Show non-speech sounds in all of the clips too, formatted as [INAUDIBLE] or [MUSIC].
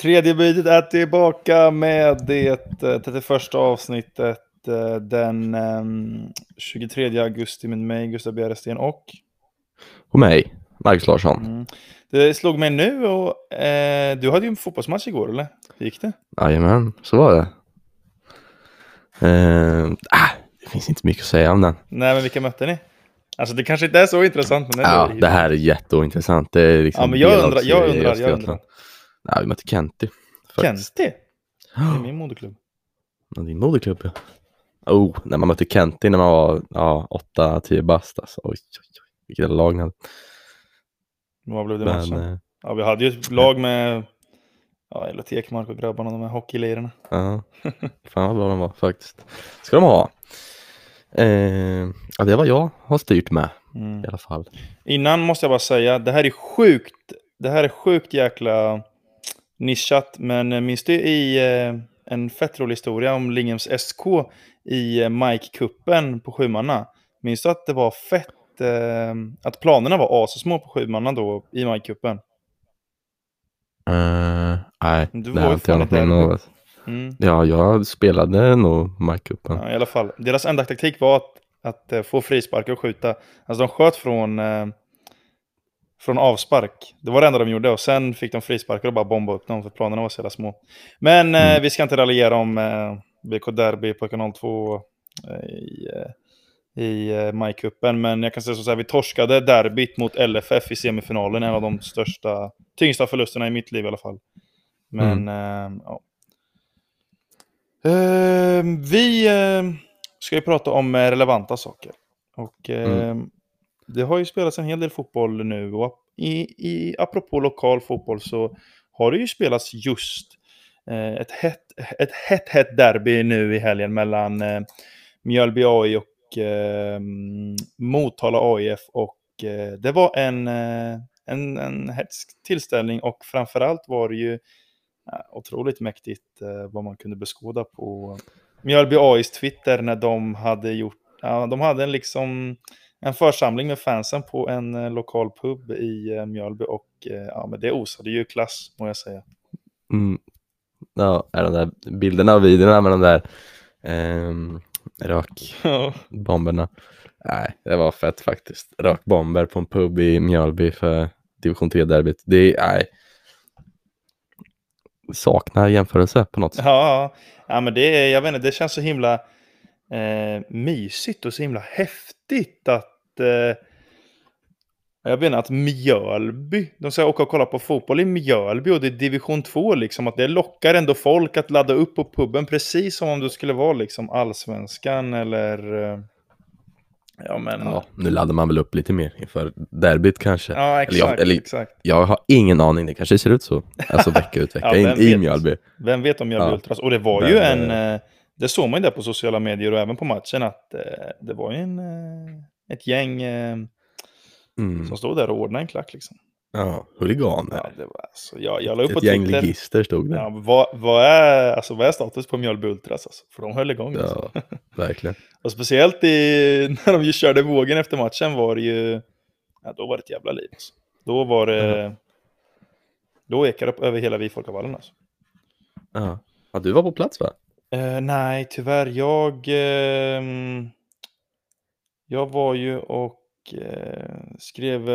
Tredje bytet är tillbaka med det 31 avsnittet den 23 augusti med mig, Gustav Bjäresten och... Och mig, Marcus Larsson. Mm. Det slog mig nu och eh, du hade ju en fotbollsmatch igår eller? Hur gick det? Jajamän, så var det. Eh, det finns inte mycket att säga om den. Nej, men vilka mötte ni? Alltså det kanske inte är så intressant. Men det ja, det här är jätteointressant. Det är liksom ja, men jag undrar, jag undrar, jag undrar. Nej, vi mötte Kenty. Kenty? Det är [GASPS] min moderklubb. Ja, din moderklubb ja. Oh, när man mötte Kenty när man var ja, 8-10 bast alltså. Oj, oj, oj, vilket lag ni hade. Vad blev det men, matchen? Eh, ja, vi hade ju ett lag med ja, Ella Tekmark och grabbarna, de här hockeylirarna. Ja, fan vad bra de var faktiskt. Ska de ha. Eh, ja, det var jag har styrt med mm. i alla fall. Innan måste jag bara säga, det här är sjukt, det här är sjukt jäkla nischat, men minns du i eh, en fett rolig historia om Lingems SK i eh, Mike-kuppen på sjumanna? Minns du att det var fett, eh, att planerna var asesmå på sjumanna då i Mike-kuppen? Uh, nej, du det har inte jag något minne Mm. Ja, jag spelade nog Mike-cupen. Ja, I alla fall, deras enda taktik var att, att få frisparkar och skjuta. Alltså de sköt från, från avspark. Det var det enda de gjorde och sen fick de frisparkar och bara bomba upp dem för planerna var så jävla små. Men uh, mm. vi ska inte raljera om BK Derby på kanal 2 i, i Mike-cupen. Men jag kan säga så här, vi torskade derbyt mot LFF i semifinalen. En av de största, tyngsta förlusterna i mitt liv i alla fall. Men mm. ja, Uh, vi ska ju prata om relevanta saker. Och mm det har ju spelats en hel del fotboll nu. Och i, i, apropå lokal fotboll så har det ju spelats just eh, ett hett, ett hett, hett derby nu i helgen mellan eh, Mjölby AI och eh, mm, Motala AIF. Och eh, det var en, eh, en, en hetsk tillställning och framförallt var det ju otroligt mäktigt eh, vad man kunde beskåda på Mjölby AIs Twitter när de hade gjort, ja, de hade en liksom en församling med fansen på en eh, lokal pub i eh, Mjölby och ja, men det osade ju klass må jag säga. Mm. Ja, de där bilderna och videorna med de där eh, rökbomberna. Nej, det var fett faktiskt. Rökbomber på en pub i Mjölby för division 3-derbyt. Det är, nej, saknar jämförelse på något sätt. Ja, ja men det, jag vet inte, det känns så himla eh, mysigt och så himla häftigt att eh, jag inte, att Mjölby, de ska åka och kolla på fotboll i Mjölby och det är division 2 liksom, att det lockar ändå folk att ladda upp på puben precis som om det skulle vara liksom allsvenskan eller eh, Ja, men... Ja, nu laddar man väl upp lite mer inför derbyt kanske. Ja, exakt. Eller jag, eller, exakt. jag har ingen aning, det kanske ser ut så. Alltså [LAUGHS] vecka ut vecka ja, in, i Mjölby. Vem vet om Mjölby ja. Ultras? Och det var ju en, eh, det såg man ju där på sociala medier och även på matchen att eh, det var ju en, eh, ett gäng mm. som stod där och ordnade en klack liksom. Ja, huliganer. Ja, det var, alltså, jag, jag la upp Ett gäng ligister stod det. Ja, vad, vad, är, alltså, vad är status på Mjölby Ultras? Alltså? För de höll igång. Ja, alltså. [LAUGHS] verkligen. och speciellt i, [LAUGHS] när de körde vågen efter matchen var det ju, ja, då var det ett jävla liv. Alltså. Då var det, mm. då ekade det över hela Vifolkavallen alltså. Ja. ja, du var på plats va? Uh, nej, tyvärr. Jag, uh, jag var ju och uh, skrev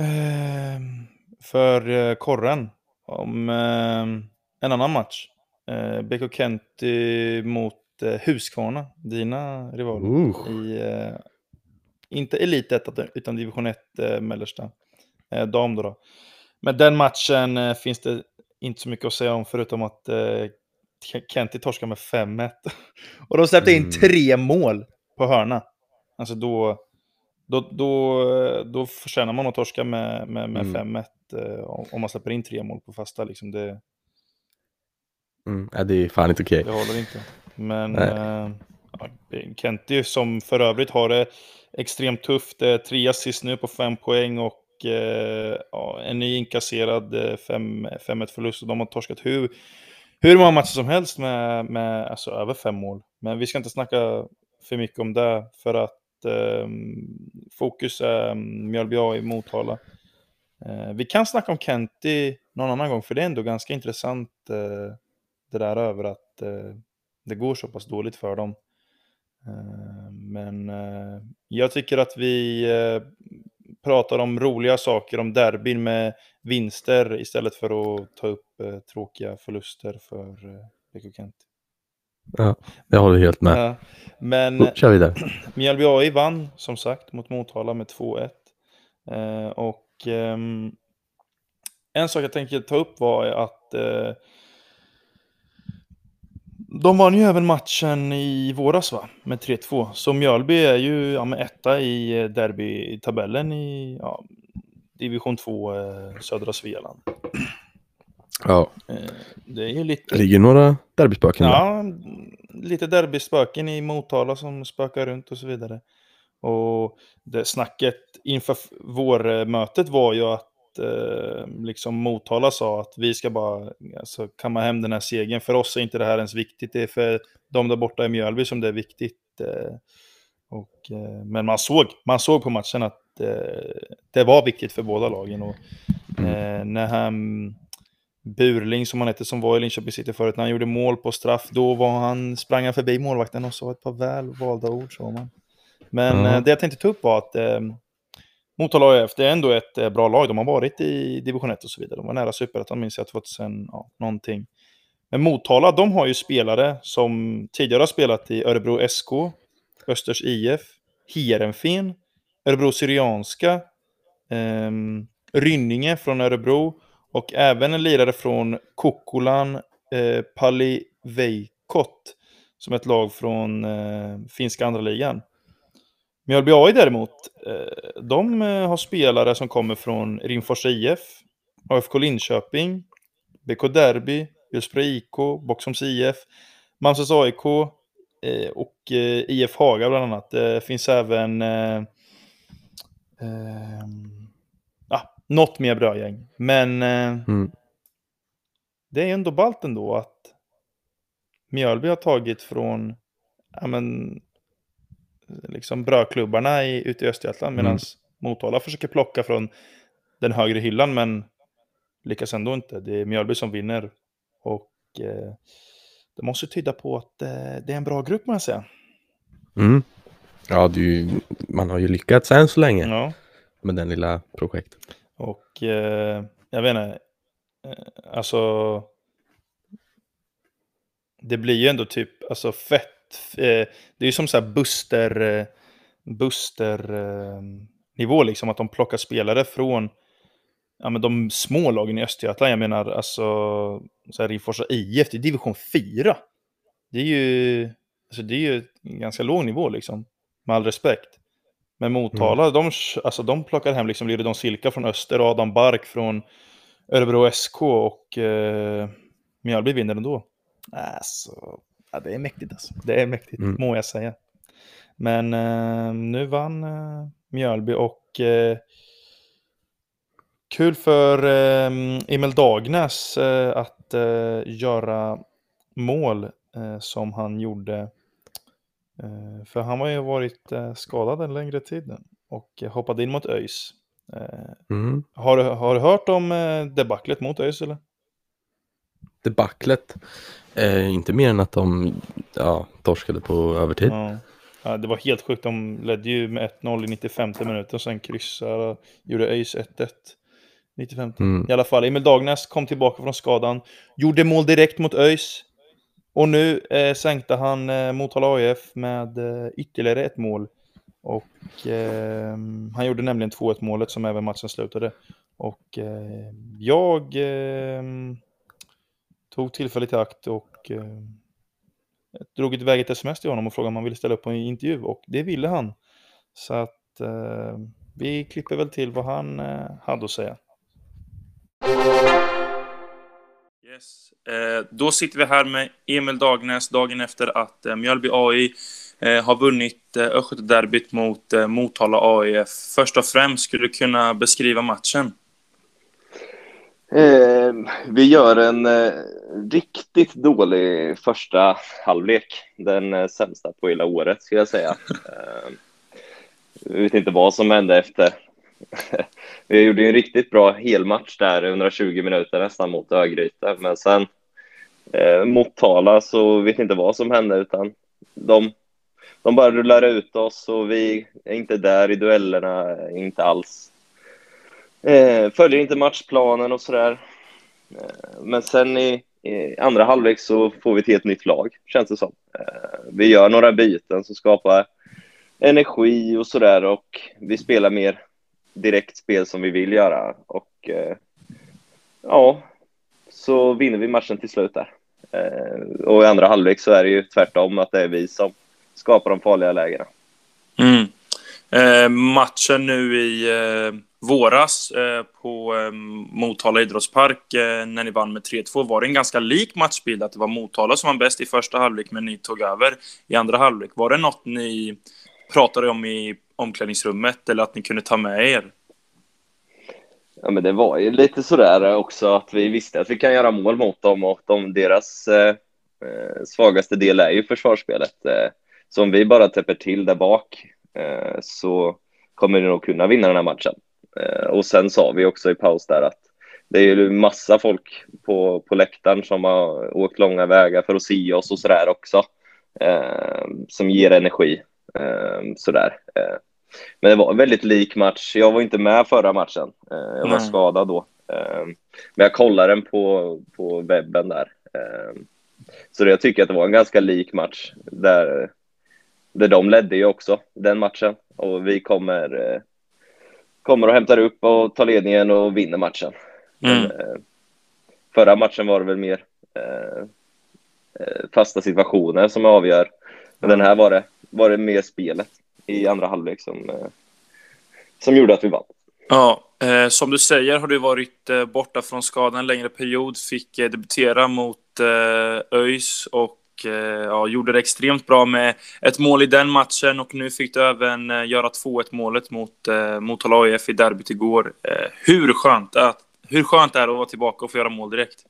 Ehm, för eh, korren om ehm, en annan match. Eh, BK Kenty mot eh, Huskvarna, dina rivaler. Uh. I, inte Elit 1 utan division 1 mellersta. dam då, då. Men den matchen finns det inte så mycket att säga om förutom att Kenty torskar med 5-1. [LAUGHS] Och de släppte in mm. tre mål på hörna. Alltså då, då, då, då förtjänar man att torska med, med, med mm. 5-1 eh, om man släpper in tre mål på fasta. Liksom det, mm. ja, det är fan inte okej. Okay. Det håller inte. Men ja, Kenty som för övrigt har det extremt tufft. Eh, tre assist nu på fem poäng och eh, ja, en ny inkasserad 5-1 eh, förlust. Och de har torskat hur, hur många matcher som helst med, med alltså, över fem mål. Men vi ska inte snacka för mycket om det för att eh, fokus är Mjölby i Motala. Eh, vi kan snacka om Kenti någon annan gång, för det är ändå ganska intressant eh, det där över att eh, det går så pass dåligt för dem. Eh, men eh, jag tycker att vi eh, pratar om roliga saker, om derbyn med vinster istället för att ta upp tråkiga förluster för eh, BK Kent. Ja, jag håller helt med. Ja, men Då kör vi där. [CLEARS THROAT] Mjällby AI vann som sagt mot Motala med 2-1. Eh, och eh, en sak jag tänker ta upp var att eh, de vann ju även matchen i våras va? Med 3-2. Så Mjölby är ju ja, etta i derbytabellen i ja, division 2 eh, södra Svealand. Ja. Eh, det är ju lite... Ligger några derbyspöken Ja, lite derbyspöken i Motala som spökar runt och så vidare. Och det snacket inför vårmötet var ju att eh, liksom Motala sa att vi ska bara alltså, kamma hem den här segern. För oss är inte det här ens viktigt. Det är för de där borta i Mjölby som det är viktigt. Eh, och, eh, men man såg, man såg på matchen att eh, det var viktigt för båda lagen. Och, mm. Eh, när han, Burling som han hette, som var i Linköping City förut, när han gjorde mål på straff, då var han, sprang han förbi målvakten och sa ett par väl valda ord. Så man. Men mm. det jag tänkte ta upp var att Motala AIF, det är ändå ett eh, bra lag. De har varit i division 1 och så vidare. De var nära superettan minns jag 2000, ja, någonting. Men Motala, de har ju spelare som tidigare har spelat i Örebro SK, Östers IF, Heerenveen, Örebro Syrianska, eh, Rynninge från Örebro och även en lirare från Kokkolan, eh, Pali Veikot, som är ett lag från eh, finska andra ligan. Mjölby AI däremot, eh, de eh, har spelare som kommer från Rimfors IF, AFK Linköping, BK Derby, Hillsbro IK, Boxholms IF, Malmslätts AIK eh, och IF Haga bland annat. Det finns även eh, ja, något mer bra gäng. Men mm. det är ändå ballt ändå att Mjölby har tagit från ja, men, liksom brödklubbarna i, ute i Östergötland medan mm. Motala försöker plocka från den högre hyllan men lyckas ändå inte. Det är Mjölby som vinner och eh, det måste tyda på att eh, det är en bra grupp man säga. Mm. Ja, ju, man har ju lyckats än så länge ja. med den lilla projektet. Och eh, jag vet inte, eh, alltså det blir ju ändå typ alltså fett det är ju som så här Buster, eh, Buster eh, nivå liksom, att de plockar spelare från ja, men de små lagen i Östergötland. Jag menar alltså, så här Rimforsa IF, det är division 4. Det är ju, alltså, det är ju ganska låg nivå liksom, med all respekt. Men Motala, mm. de, alltså, de plockar hem liksom Liridon Silka från Öster, Adam Bark från Örebro SK och eh, Mjölby vinner ändå. Alltså, Ja, det är mäktigt alltså. Det är mäktigt, mm. må jag säga. Men eh, nu vann eh, Mjölby och eh, kul för eh, Emil Dagnäs eh, att eh, göra mål eh, som han gjorde. för han har ju varit skadad en längre tid och hoppade in mot ÖIS. Mm. Har, har du hört om debaclet mot ÖIS eller? Debaclet? Eh, inte mer än att de ja, torskade på övertid. Ja. ja. det var helt sjukt. De ledde ju med 1-0 i 95 minuter och sen kryssade och gjorde ÖIS 1-1. 95. Mm. I alla fall, Emil Dagnäs kom tillbaka från skadan. Gjorde mål direkt mot ÖIS. Och nu eh, sänkte han eh, Motala AIF med eh, ytterligare ett mål. Och eh, han gjorde nämligen 2-1 målet som även matchen slutade. Och eh, jag eh, tog tillfället i akt och eh, drog iväg ett sms till honom och frågade om han ville ställa upp på en intervju och det ville han. Så att eh, vi klipper väl till vad han eh, hade att säga. Yes. Eh, då sitter vi här med Emil Dagnäs dagen efter att eh, Mjölby AI eh, har vunnit eh, Östgötaderbyt mot eh, Motala AIF. Först och främst, skulle du kunna beskriva matchen? Eh, vi gör en eh, riktigt dålig första halvlek. Den eh, sämsta på hela året, skulle jag säga. Eh, jag vet inte vad som hände efter [LAUGHS] vi gjorde en riktigt bra helmatch där, 120 minuter nästan mot Örgryte, men sen eh, mot Tala så vet inte vad som hände utan de, de bara rullar ut oss och vi är inte där i duellerna, inte alls. Eh, följer inte matchplanen och sådär. Eh, men sen i, i, andra halvlek så får vi ett helt nytt lag, känns det som. Eh, vi gör några byten som skapar energi och sådär och vi spelar mer direkt spel som vi vill göra. Och eh, ja, så vinner vi matchen till slut där. Eh, och i andra halvlek så är det ju tvärtom, att det är vi som skapar de farliga lägena. Mm. Eh, matchen nu i eh, våras eh, på eh, Motala idrottspark eh, när ni vann med 3-2 var det en ganska lik matchbild, att det var Motala som var bäst i första halvlek, men ni tog över i andra halvlek. Var det något ni pratade om i omklädningsrummet eller att ni kunde ta med er? Ja, men det var ju lite sådär eh, också att vi visste att vi kan göra mål mot dem och de, deras eh, eh, svagaste del är ju försvarsspelet. Eh, så om vi bara täpper till där bak eh, så kommer vi nog kunna vinna den här matchen. Eh, och sen sa vi också i paus där att det är ju massa folk på, på läktaren som har åkt långa vägar för att se oss och sådär också, eh, som ger energi. sådär. Men det var en väldigt lik match. Jag var inte med förra matchen. Eh, jag var Nej. skadad då. Eh, men jag kollade den på, på webben där. Eh, så jag tycker att det var en ganska lik match. Där, där de ledde ju också den matchen. Och vi kommer, kommer och hämtar upp och tar ledningen och vinner matchen. Mm. Men, förra matchen var det väl mer fasta situationer som avgör. Men den här var det, var det mer spelet i andra halvlek som, eh, som gjorde att vi vann. Ja, eh, som du säger har du varit eh, borta från skadan en längre period. Fick eh, debutera mot eh, ÖIS och och eh, ja, gjorde det extremt bra med ett mål i den matchen och nu fick du även eh, göra 2-1 målet mot eh, Motala AIF i derbyt igår. hur, skönt är, hur skönt är det att vara tillbaka och få göra mål direkt?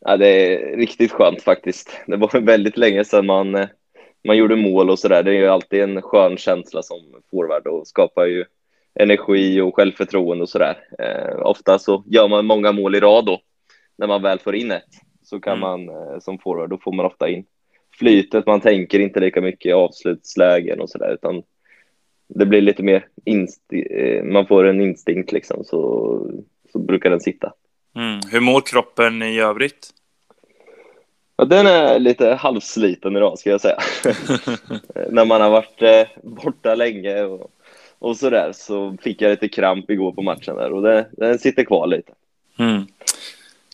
Ja, det är riktigt skönt faktiskt. Det var [LAUGHS] väldigt länge sedan man man gjorde mål och sådär. Det är ju alltid en skön känsla som forward och skapar ju energi och självförtroende och sådär. Eh, ofta så gör man många mål i rad då. När man väl får in ett så kan mm. man eh, som forward, då får man ofta in flytet. Man tänker inte lika mycket i avslutslägen och sådär, utan det blir lite mer eh, man får en instinkt liksom, så, så brukar den sitta. Mm. Hur mår kroppen i övrigt? Ja, den är lite halvsliten idag ska jag säga. [LAUGHS] När man har varit eh, borta länge och, och där så fick jag lite kramp igår på matchen där och det, den sitter kvar lite. Mm.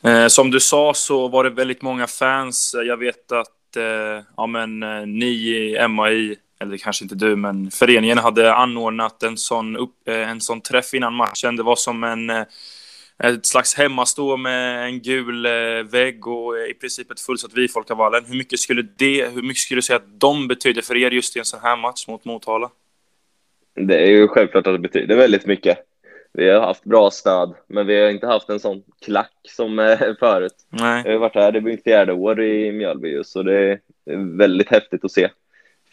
Eh, som du sa så var det väldigt många fans. Jag vet att eh, ja, men, eh, ni i MAI, eller kanske inte du, men föreningen hade anordnat en sån, upp, eh, en sån träff innan matchen. Det var som en eh, ett slags hemmastå med en gul eh, vägg och eh, i princip ett fullsatt Vifolkavallen. Hur mycket skulle det, hur mycket skulle du säga att de betyder för er just i en sån här match mot Motala? Det är ju självklart att det betyder väldigt mycket. Vi har haft bra stöd, men vi har inte haft en sån klack som eh, förut. Nej. Jag har varit här, det blir mitt fjärde år i Mjölby så det är väldigt häftigt att se.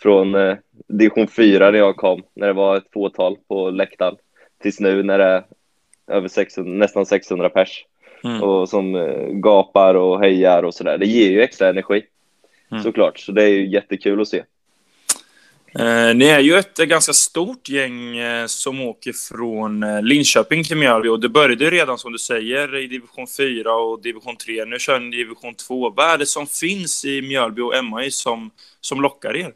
Från eh, division 4 när jag kom, när det var ett fåtal på läktaren, tills nu när det är över 600, nästan 600 pers mm. och som eh, gapar och hejar och sådär. Det ger ju extra energi mm. såklart, så det är ju jättekul att se. Eh, ni är ju ett ganska stort gäng eh, som åker från eh, Linköping till Mjölby och det började redan som du säger i division 4 och division 3. Nu kör ni division 2. Vad är det som finns i Mjölby och MAI som, som lockar er?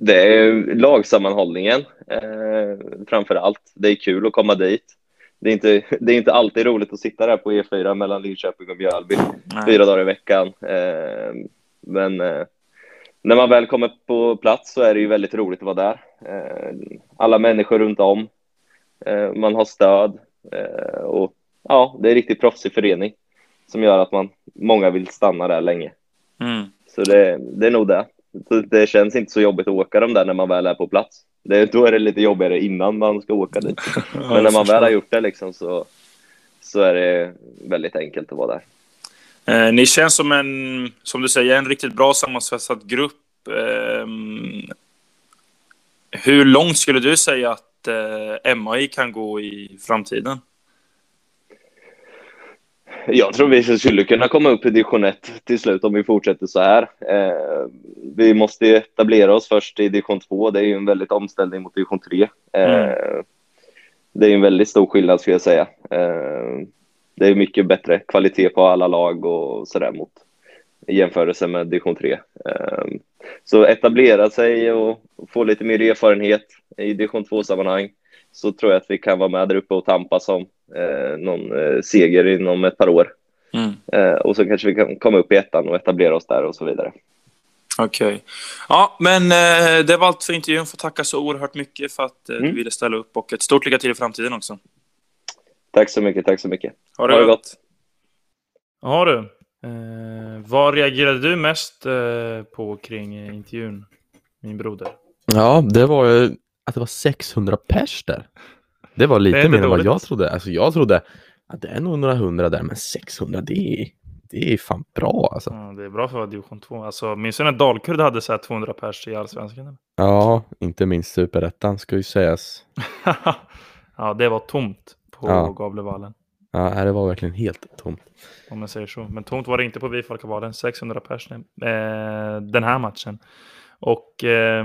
Det är lagsammanhållningen eh, framför allt. Det är kul att komma dit. Det är, inte, det är inte alltid roligt att sitta där på E4 mellan Linköping och Mjölby fyra dagar i veckan. Eh, men eh, när man väl kommer på plats så är det ju väldigt roligt att vara där. Eh, alla människor runt om. Eh, man har stöd eh, och ja, det är en riktigt proffsig förening som gör att man, många vill stanna där länge. Mm. Så det, det är nog det. Det känns inte så jobbigt att åka dem där när man väl är på plats. Det, då är det lite jobbigare innan man ska åka dit. [LAUGHS] Men när man väl har gjort det liksom så, så är det väldigt enkelt att vara där. Eh, ni känns som en, som du säger, en riktigt bra sammansvetsad grupp. Eh, hur långt skulle du säga att eh, MAI kan gå i framtiden? Jag tror vi skulle kunna komma upp i division 1 till slut om vi fortsätter så här. Eh, vi måste etablera oss först i division 2. Det är ju en väldigt omställning mot division 3. Eh, mm. Det är en väldigt stor skillnad skulle jag säga. Eh, det är mycket bättre kvalitet på alla lag och sådär mot i jämförelse med division 3. Eh, så etablera sig och få lite mer erfarenhet i division 2-sammanhang så tror jag att vi kan vara med där uppe och tampas om eh, någon eh, seger inom ett par år. Mm. Eh, och så kanske vi kan komma upp i ettan och etablera oss där och så vidare. Okej. Okay. Ja, men det var allt för intervjun. Får tacka så oerhört mycket för att eh, mm. du ville ställa upp och ett stort lycka till i framtiden också. Tack så mycket, tack så mycket. Ha det, ha det gott. Ja du, eh, vad reagerade du mest eh, på kring intervjun, min broder? Ja, det var ju att det var 600 pers där. Det var lite det mer än vad jag trodde. Alltså jag trodde att det är nog några hundra där, men 600 det är, det är fan bra alltså. Ja, det är bra för att vara division 2. Alltså, minns du när Dalkurd hade så 200 pers i allsvenskan? Ja, inte minst superettan ska ju sägas. [LAUGHS] ja, det var tomt på ja. Gavlevallen. Ja, det var verkligen helt tomt. Om man säger så. Men tomt var det inte på Bifolkavalen. 600 pers eh, den här matchen. Och eh,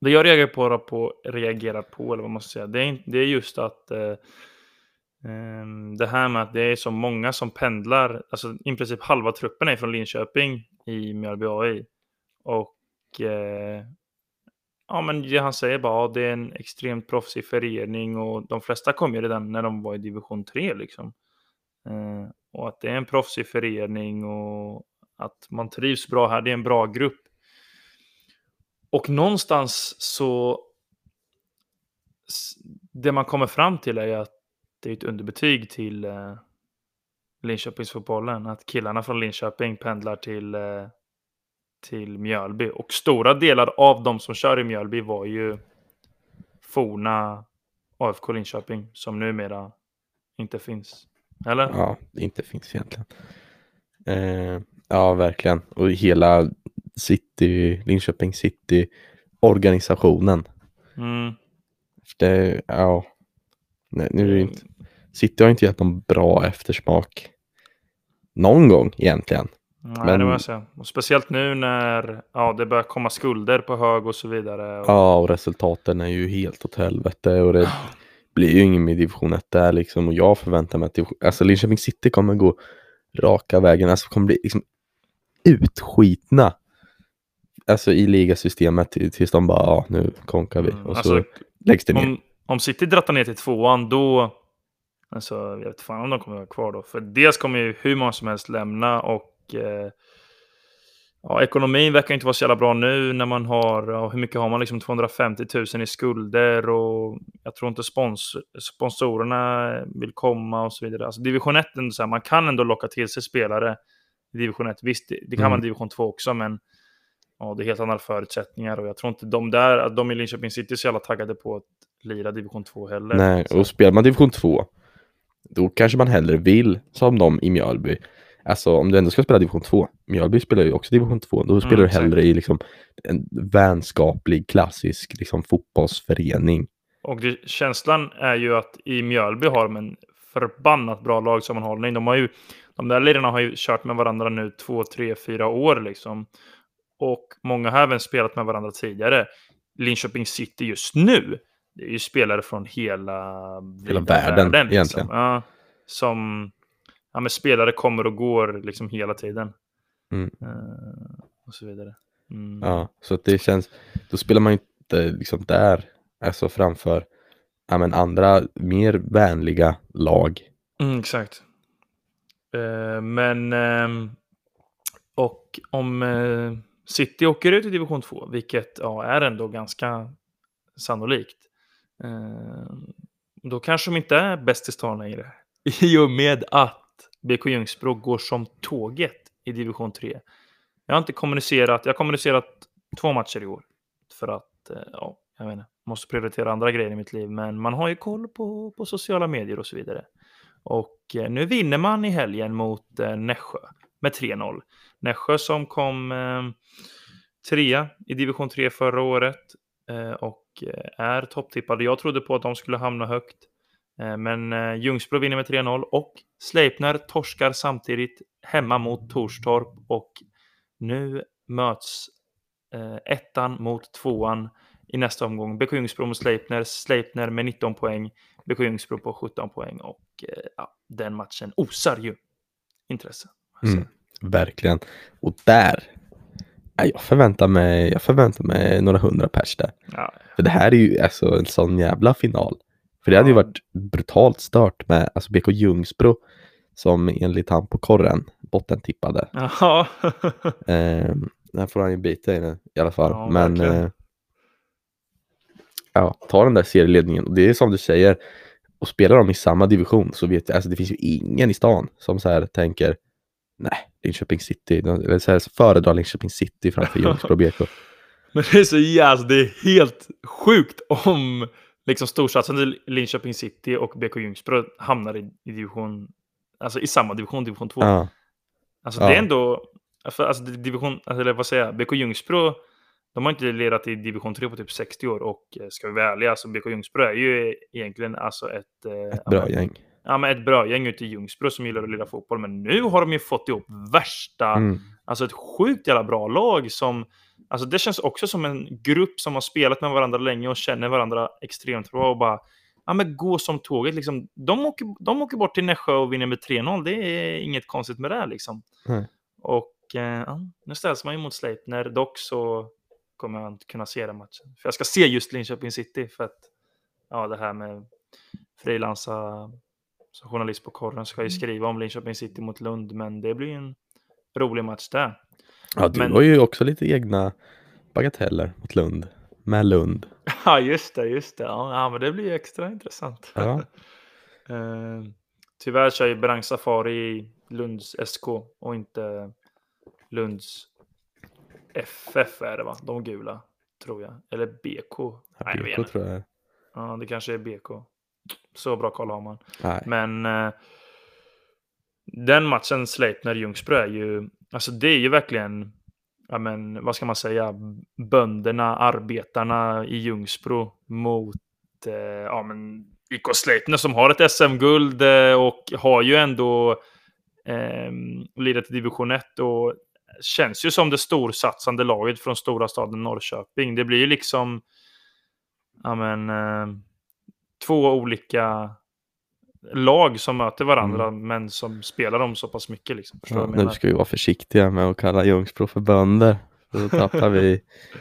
det jag reagerar på, på, reagerar på eller vad man ska säga, det är, det är just att eh, ehm, det här med att det är så många som pendlar, alltså i princip halva truppen är från Linköping i Mjölby AI. Och eh, ja, men det han säger bara, ja, det är en extremt proffsig förening och de flesta kom ju redan när de var i division 3 liksom. Eh, och att det är en proffsig förening och att man trivs bra här, det är en bra grupp. Och någonstans så det man kommer fram till är att det är ett underbetyg till eh, Linköpingsfotbollen. Att killarna från Linköping pendlar till, eh, till Mjölby. Och stora delar av de som kör i Mjölby var ju forna AFK Linköping som numera inte finns. Eller? Ja, det inte finns egentligen. Eh, ja, verkligen. Och hela City, Linköping City organisationen. Mm. Det, ja. Nej, nu är det inte, City har inte gett någon bra eftersmak någon gång egentligen. Nej, Men, det var jag säga. Och speciellt nu när ja, det börjar komma skulder på hög och så vidare. Och... Ja, och resultaten är ju helt åt helvete och det [SNIFFS] blir ju ingen med division 1 där liksom. Och jag förväntar mig att alltså, Linköping City kommer gå raka vägen, alltså kommer bli liksom utskitna alltså i ligasystemet tills de bara, ja nu konkar vi. Mm, och så alltså, läggs det ner. Om, om City drattar ner till tvåan, då, alltså jag vet fan om de kommer vara kvar då. För dels kommer ju hur många som helst lämna och eh, ja, ekonomin verkar inte vara så jävla bra nu när man har, ja, hur mycket har man, liksom 250 000 i skulder och jag tror inte spons, sponsorerna vill komma och så vidare. Alltså division 1, så här, man kan ändå locka till sig spelare i division 1. Visst, det, det kan mm. man i division 2 också, men ja, det är helt andra förutsättningar och jag tror inte de där, de i Linköping City är så jävla taggade på att lira division 2 heller. Nej, och spelar man division 2 då kanske man hellre vill, som de i Mjölby. Alltså om du ändå ska spela division 2, Mjölby spelar ju också division 2, då spelar mm, du hellre i liksom en vänskaplig, klassisk liksom, fotbollsförening. Och det, känslan är ju att i Mjölby har de en förbannat bra lagsammanhållning. De, har ju, de där lirarna har ju kört med varandra nu två, tre, fyra år liksom. Och många har även spelat med varandra tidigare. Linköping City just nu, det är ju spelare från hela, hela världen, världen liksom. egentligen. Ja, som ja, men spelare kommer och går liksom hela tiden. Mm. Uh, och så vidare. Mm. Ja, så att det känns, då spelar man inte liksom där, alltså framför ja, men andra mer vänliga lag. Mm, exakt. Uh, men, uh, och om City åker ut i division 2, vilket ja, är ändå ganska sannolikt. Eh, då kanske de inte är bäst i stan längre. [LAUGHS] I och med att BK Ljungsbro går som tåget i division 3. Jag har inte kommunicerat, jag har kommunicerat två matcher i år. För att, eh, ja, jag menar, måste prioritera andra grejer i mitt liv. Men man har ju koll på, på sociala medier och så vidare. Och eh, nu vinner man i helgen mot eh, Nässjö med 3-0. Nässjö som kom eh, trea i division 3 förra året. eh, och eh, är topptippade. Jag trodde på att de skulle hamna högt. Men Ljungsbro vinner med 3-0 och Sleipner torskar samtidigt hemma mot Torstorp och nu möts ettan mot tvåan i nästa omgång. BK Ljungsbro mot Sleipner. Sleipner med 19 poäng. BK Ljungsbro på 17 poäng och ja, den matchen osar ju intresse. Mm, verkligen. Och där, jag förväntar mig, jag förväntar mig några hundra pers där. Ja. För det här är ju alltså en sån jävla final. För det hade ju varit brutalt stört med alltså BK Ljungsbro som enligt han på korren bottentippade. Jaha. [LAUGHS] eh, där får han ju bita i nu i alla fall. Ja, Men eh, ja, ta den där serieledningen. Och det är som du säger, och spelar de i samma division så vet jag, alltså det finns ju ingen i stan som så här tänker nej, Linköping City, eller så här, föredrar Linköping City framför [LAUGHS] Ljungsbro BK. Men det är så jävla, det är helt sjukt om liksom storsatsande Linköping City och BK Ljungsbro hamnar i, i division, alltså i samma division, division 2. Ja. Alltså ja. det är ändå, alltså, alltså division, alltså, eller vad säger jag, BK Ljungsbro de har inte ledat i division 3 på typ 60 år och eh, ska vi vara ärliga, alltså BK Ljungsbro är ju egentligen alltså ett... Eh, ett bra ja, gäng. Ja, men ett bra gäng ute i Ljungsbro som gillar att leda fotboll. Men nu har de ju fått ihop värsta, mm. alltså ett sjukt jävla bra lag som... Alltså det känns också som en grupp som har spelat med varandra länge och känner varandra extremt bra och bara ja, men gå som tåget. Liksom. De, åker, de åker bort till Nässjö och vinner med 3-0. Det är inget konstigt med det. Liksom. Mm. Och eh, nu ställs man ju mot Sleipner. Dock så kommer jag inte kunna se den matchen. För jag ska se just Linköping City för att ja, det här med frilansa som journalist på korren ska ju mm. skriva om Linköping City mot Lund, men det blir en rolig match där. Ja, du men... har ju också lite egna bagateller mot Lund, med Lund. [LAUGHS] Ja, just det, just det. Ja, men det blir extra intressant. Ja. uh, [LAUGHS] tyvärr kör ju Brang Safari Lunds SK och inte Lunds FF är det va? De gula, tror jag. Eller BK. Ja, Nej, BK tror jag. Ja, det kanske är BK. Så bra koll har man. Nej. Men eh, den matchen Sleipner-Ljungsbro är ju, alltså det är ju verkligen, ja men vad ska man säga, bönderna, arbetarna i Ljungsbro mot, eh, ja men IK Sleipner som har ett SM-guld eh, och har ju ändå eh, lirat i division 1 och känns ju som det storsatsande laget från stora staden Norrköping. Det blir ju liksom ja, men, eh, två olika lag som möter varandra mm. men som spelar dem så pass mycket. Liksom. Ja, nu ska vi vara försiktiga med att kalla Ljungsbro för bönder. Då tappar vi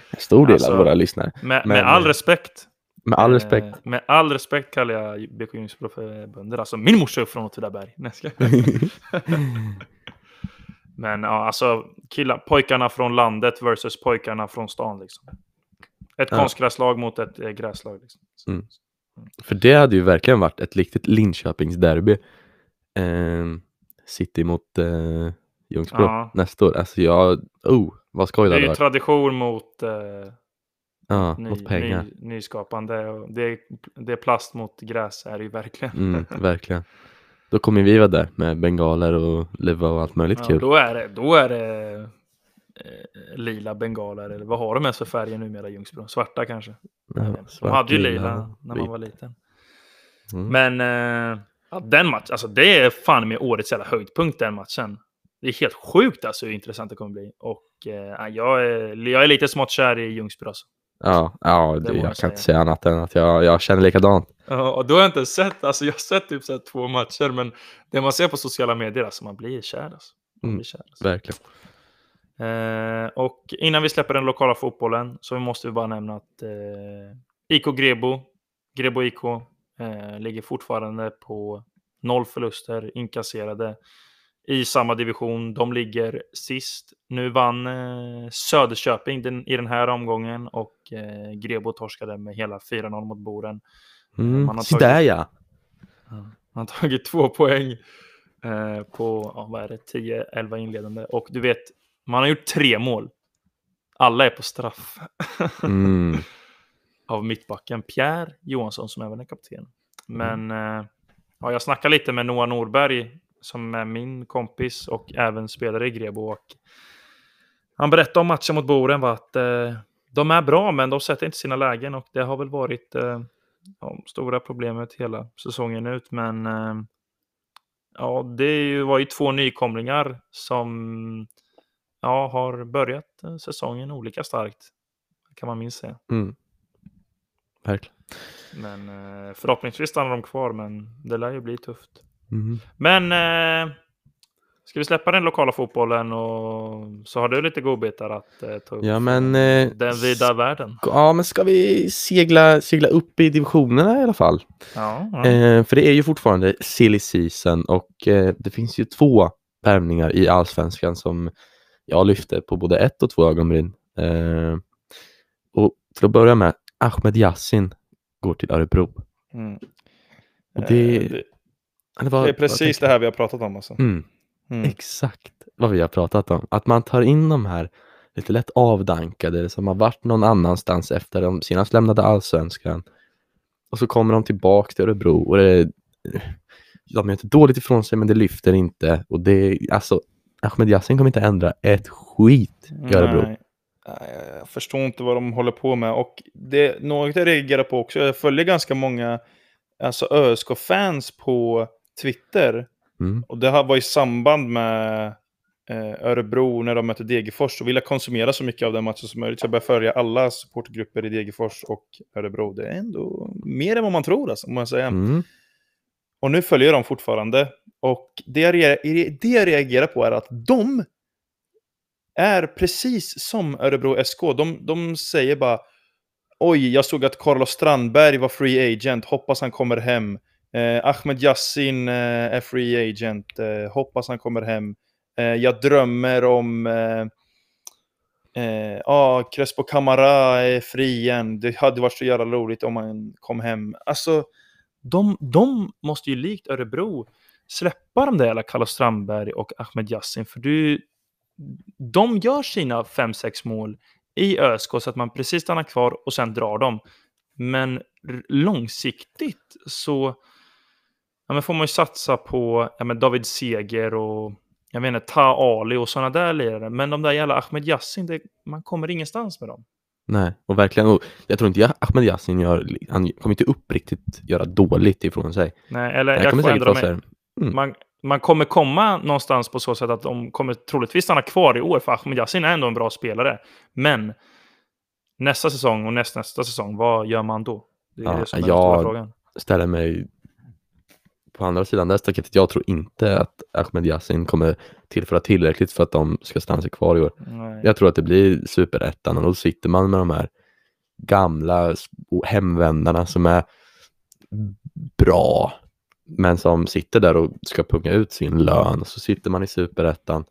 en stor del alltså, av våra lyssnare. Med, men, med all respekt. Med all respekt. Eh, med all respekt kallar jag BK Ljungsbro för bönder. Alltså min morsa är från Åtvidaberg. [LAUGHS] Men ja, alltså killar, pojkarna från landet versus pojkarna från stan. Liksom. Ett ja. konstgräslag mot ett eh, gräslag. Liksom. Mm. För det hade ju verkligen varit ett riktigt Linköpingsderby. Eh, City mot eh, Ljungsbro ja. nästa år. Alltså jag, oh, vad skoj det Det är ju tradition mot, eh, ja, ny, mot pengar. Ny, nyskapande. Det är, det är plast mot gräs är det ju verkligen. Mm, [LAUGHS] verkligen. Då kommer vi vara där med bengaler och leva och allt möjligt ja, kul. Då är det, då är det lila bengaler, eller vad har de ens för färger numera Ljungsbro? Svarta kanske? Ja, svart, de hade ju lila, lila när man var liten. Mm. Men eh, den matchen, alltså det är fan med årets jävla höjdpunkt den matchen. Det är helt sjukt alltså hur intressant det kommer bli. Och eh, jag, är, jag är lite smått kär i Ljungsbro alltså. Ja, ja det, jag kan inte säga annat än att jag, jag känner likadant. Ja, och då har jag inte sett, alltså jag har sett typ så två matcher, men det man ser på sociala medier, alltså man blir kär. Alltså. Man blir kär alltså. Verkligen. Eh, och innan vi släpper den lokala fotbollen så måste vi bara nämna att eh, IK Grebo, Grebo IK, eh, ligger fortfarande på noll förluster inkasserade i samma division. De ligger sist. Nu vann eh, Söderköping den, i den här omgången och eh, Grebo torskade med hela 4-0 mot Boren. Mm, man har tagit, där ja. Man har tagit två poäng eh, på ja, vad är det, 10-11 inledande. Och du vet, man har gjort tre mål. Alla är på straff. mm. [LAUGHS] Av mittbacken Pierre Johansson som även är kapten. Men mm. ja, jag snackade lite med Noah Norberg som är min kompis och även spelare i Grebo. Och han berättade om matchen mot Boren var att eh, de är bra, men de sätter inte sina lägen och det har väl varit eh, ja, stora problemet hela säsongen ut. Men eh, ja, det var ju två nykomlingar som ja, har börjat eh, säsongen olika starkt. Kan man minst säga. Mm. Verkligen. Men eh, förhoppningsvis stannar de kvar, men det lär ju bli tufft. Mm. Men eh, ska vi släppa den lokala fotbollen och så har du lite godbitar att eh, ta upp Ja, men... Eh, den vida världen. Ja, men ska vi segla, segla upp i divisionerna i alla fall? Ja, ja. Eh, för det är ju fortfarande silly season och det finns ju två värvningar i allsvenskan som jag lyfter på både ett och två ögonbryn. Eh, och till att börja med, Ahmed Yassin går till Örebro. Mm. Och det, Eh, det, det, var, det är precis det här vi har pratat om. Alltså. Mm, Mm. Exakt vad vi har pratat om. Att man tar in de här lite lätt avdankade som har varit någon annanstans efter de senast lämnade allsvenskan. Och så kommer de tillbaka till Örebro och det, de gör inte dåligt ifrån sig men det lyfter inte. Och det, alltså, Ahmed Yassin kommer inte ändra ett skit i Örebro. Nej. Jag förstår inte vad de håller på med. Och det, något jag reagerar på också, jag följer ganska många alltså ÖSK-fans på Twitter. Mm. Och det här var i samband med eh, Örebro när de mötte Degerfors. Och ville konsumera så mycket av den matchen som möjligt. Så jag började följa alla supportgrupper i Degerfors och Örebro. Det är ändå mer än vad man tror, alltså, må jag säga. Mm. Och nu följer de fortfarande. Och det jag, det jag reagerar på är att de är precis som Örebro SK. De, de säger bara Oj, jag såg att Carlos Strandberg var free agent, hoppas han kommer hem. Eh, Ahmed Yassin eh, är free agent, eh, hoppas han kommer hem. Eh, jag drömmer om... Eh, eh, ah, Crespo Camara är fri igen. Det hade varit så jävla roligt om han kom hem. Alltså, de, de måste ju likt Örebro släppa de där jävla Carlos Strandberg och Ahmed Yassin. För du, de gör sina 5-6 mål i ÖSK så att man precis stannar kvar och sen drar dem. Men långsiktigt så ja, men får man ju satsa på ja, men David Seger och jag menar Ta Ali och sådana där lirare. Men de där jävla Ahmed Yassin, det, man kommer ingenstans med dem. Nej, och verkligen. Och jag tror inte jag, Ahmed Yassin gör, han kommer inte uppriktigt göra dåligt ifrån sig. Nej, eller Han jag kommer får ändra mig. här, mm. Man, man kommer komma någonstans på så sätt att de kommer troligtvis stanna kvar i år, för Ahmed Yassin är ändå en bra spelare. Men nästa säsong och nästnästa säsong, vad gör man då? Det är Ja, det som är den jag- stora frågan. ställer mig på andra sidan det staketet. Jag tror inte att Ahmed Yassin kommer tillföra tillräckligt för att de ska stanna sig kvar i år. Nej. Jag tror att det blir superettan och då sitter man med de här gamla hemvändarna som är bra men som sitter där och ska punga ut sin lön så sitter man i superettan.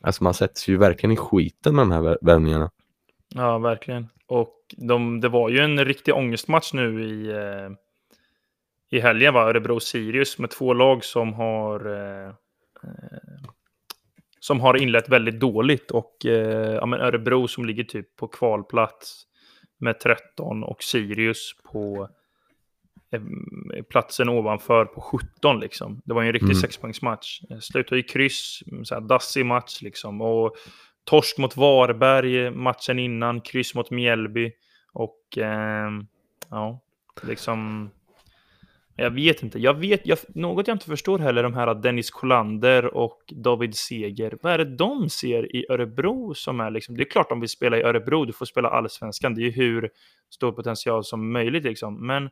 Alltså man sätts ju verkligen i skiten med de här värvningarna. Ja, verkligen. Och de, det var ju en riktig ångestmatch nu i, eh, i helgen, va? Örebro-Sirius med två lag som har eh, eh, som har inlett väldigt dåligt. Och eh, ja, men Örebro som ligger typ på kvalplats med 13 och Sirius på eh, platsen ovanför på 17 liksom. Det var ju en riktig Mm. sexpoängsmatch. Eh, Slutade i kryss, så här dassig match liksom. Och torsk mot Varberg matchen innan, kryss mot Mjällby. Och ehm, ja, liksom... Jag vet inte. Jag vet, jag, något jag inte förstår heller, de här Dennis Kollander och David Seger. Vad är det de ser i Örebro som är liksom... Det är klart de vill spela i Örebro, du får spela allsvenskan. Det är ju hur stor potential som möjligt liksom. Men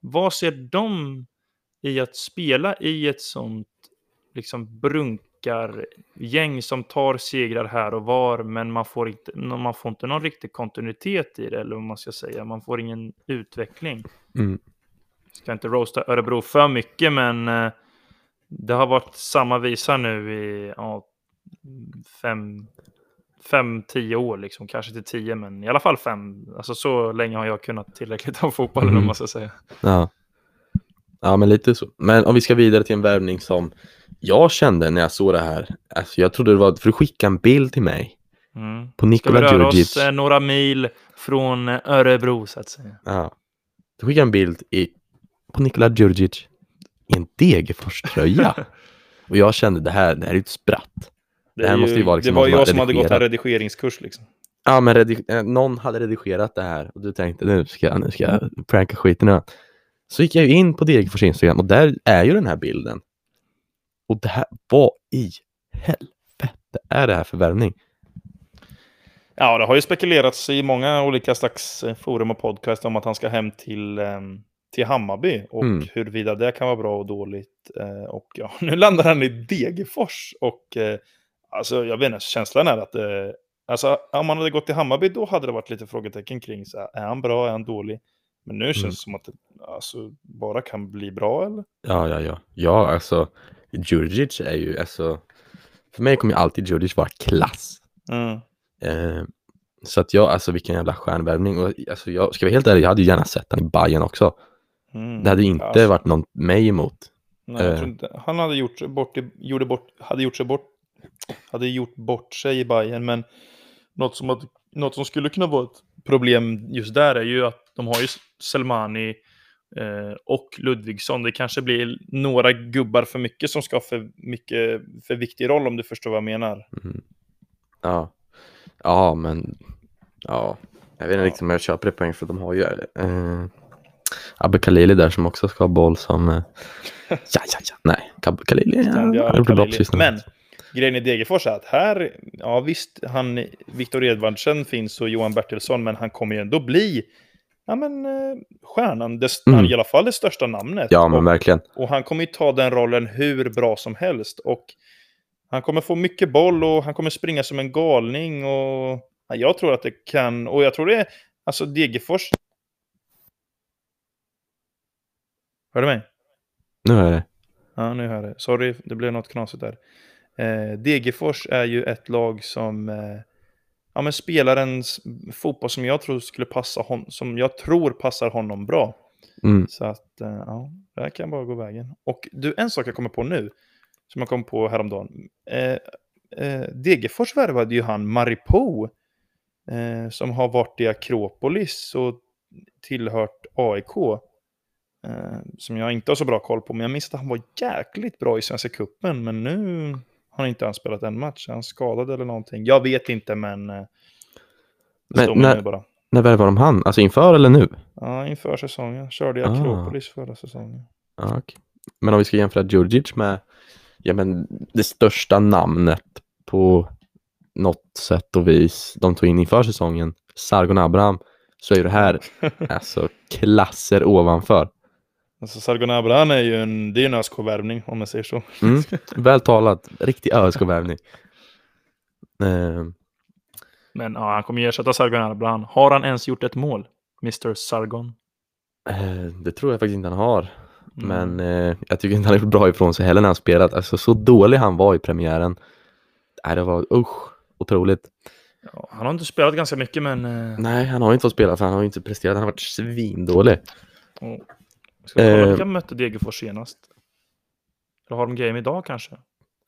vad ser de i att spela i ett sånt liksom brunkargäng som tar segrar här och var, men man får inte, man får inte någon riktig kontinuitet i det, eller vad man ska säga. Man får ingen utveckling. Mm. Ska inte roasta Örebro för mycket, men eh, det har varit samma visa nu i ja, fem, fem, tio år, liksom. kanske till tio, men i alla fall fem. Alltså så länge har jag kunnat tillräckligt av fotbollen, Mm. om man ska säga. Ja. ja, men lite så. Men om vi ska vidare till en värvning som jag kände när jag såg det här. Alltså jag trodde det var för att skicka en bild till mig Mm. på Ska vi Nikola röra oss Djurdjic. eh, några mil från Örebro, så att säga? Ja. Du skickade en bild i, på Nikola Djurdjic i en Degerfors-tröja. [LAUGHS] och jag kände det här, det här är ett spratt. Det här måste ju vara liksom det var jag som hade gått en redigeringskurs liksom. Ja, men redig- eh, någon hade redigerat det här och du tänkte nu ska jag, nu ska jag pranka skiten nu. Så gick jag ju in på Degerfors Instagram och där är ju den här bilden. Och det här, vad i helvete är det här för värvning? Ja, det har ju spekulerats i många olika slags eh, forum och podcast om att han ska hem till, ehm, till Hammarby och Mm. huruvida det kan vara bra och dåligt. Eh, Och ja, [LAUGHS] nu landar han i Degerfors och eh, alltså jag vet inte, känslan är att eh, alltså, om han hade gått till Hammarby då hade det varit lite frågetecken kring så här, är han bra, är han dålig? Men nu känns Mm. det som att det alltså, bara kan bli bra eller? Ja, ja, ja. Ja, alltså Djurdjic är ju, alltså, för mig kommer ju alltid Djurdjic vara klass. Mm. Eh, så att jag, alltså vilken jävla stjärnvärvning. Och, alltså, jag ska vara helt ärlig, jag hade ju gärna sett han i Bayern också. Mm. Det hade inte Alltså, varit någon mig emot. Nej, Eh. inte. Han hade gjort bort, gjorde bort, hade gjort sig bort, hade gjort bort sig i Bayern, men något som, att, något som skulle kunna vara ett problem just där är ju att de har ju Selmani eh, och Ludvigsson. Det kanske blir några gubbar för mycket som ska ha för mycket, för viktig roll om du förstår vad jag menar. Mm. Ja. ja, men ja, jag vet inte Ja. riktigt om jag köper det poäng för de har ju eh, Abbe Khalili där som också ska ha boll som eh, [LAUGHS] ja, ja, ja, nej, Abbe Khalili, ja, han gjorde bra Khalili. på sistone. Men grejen i Degerfors är att här, ja visst, han, Viktor Edvardsen finns och Johan Bertilsson, men han kommer ju ändå bli Ja men eh, stjärnan, det, Mm. i alla fall det största namnet. Ja, men och, verkligen. och han kommer ju ta den rollen hur bra som helst. Och han kommer få mycket boll och han kommer springa som en galning. Och ja, jag tror att det kan, och jag tror det är, alltså Degerfors. Hör du mig? Nu är det. Ja, nu hör jag det. Sorry, det blev något knasigt där. Eh, Degerfors är ju ett lag som eh, ja, men spelar en fotboll som jag tror skulle passa honom, som jag tror passar honom bra. Mm. Så att, eh, ja, det här kan bara gå vägen. Och du, en sak jag kommer på nu, som jag kom på häromdagen. Eh, eh, Degerfors värvade ju han Maripo, eh, som har varit i Akropolis och tillhört AIK. Eh, som jag inte har så bra koll på, men jag minns att han var jäkligt bra i Svenska Cupen, men nu har han inte han spelat en match. Är han skadad eller någonting? Jag vet inte, men... eh, Men när- bara. När värvade de han? Alltså inför eller nu? Ja, inför säsongen. Körde i Ah. Akropolis förra säsongen. Ja, okej. Men om vi ska jämföra Djurdjic med ja, men det största namnet på något sätt och vis de tog in inför säsongen, Sargon Abraham, så är det här [LAUGHS] alltså klasser ovanför. Alltså Sargon Abraham är ju en, det är en ÖSK-värvning om man säger så. Mm. [LAUGHS] Väl talat, riktig ÖSK-värvning. Eh, Men ja, han kommer ju ersätta Sargon Abraham. Har han ens gjort ett mål? Mr Sargon? eh, det tror jag faktiskt inte han har. Mm. Men eh, jag tycker inte han har gjort bra ifrån sig heller när han spelat. Alltså så dålig han var i premiären. Nej, det var usch, otroligt. Ja, han har inte spelat ganska mycket, men... Eh, Nej, han har inte fått spela för han har inte presterat. Han har varit svindålig. oh. Ska vi kolla Eh. vilka mötte Degerfors senast? Eller har de game idag kanske?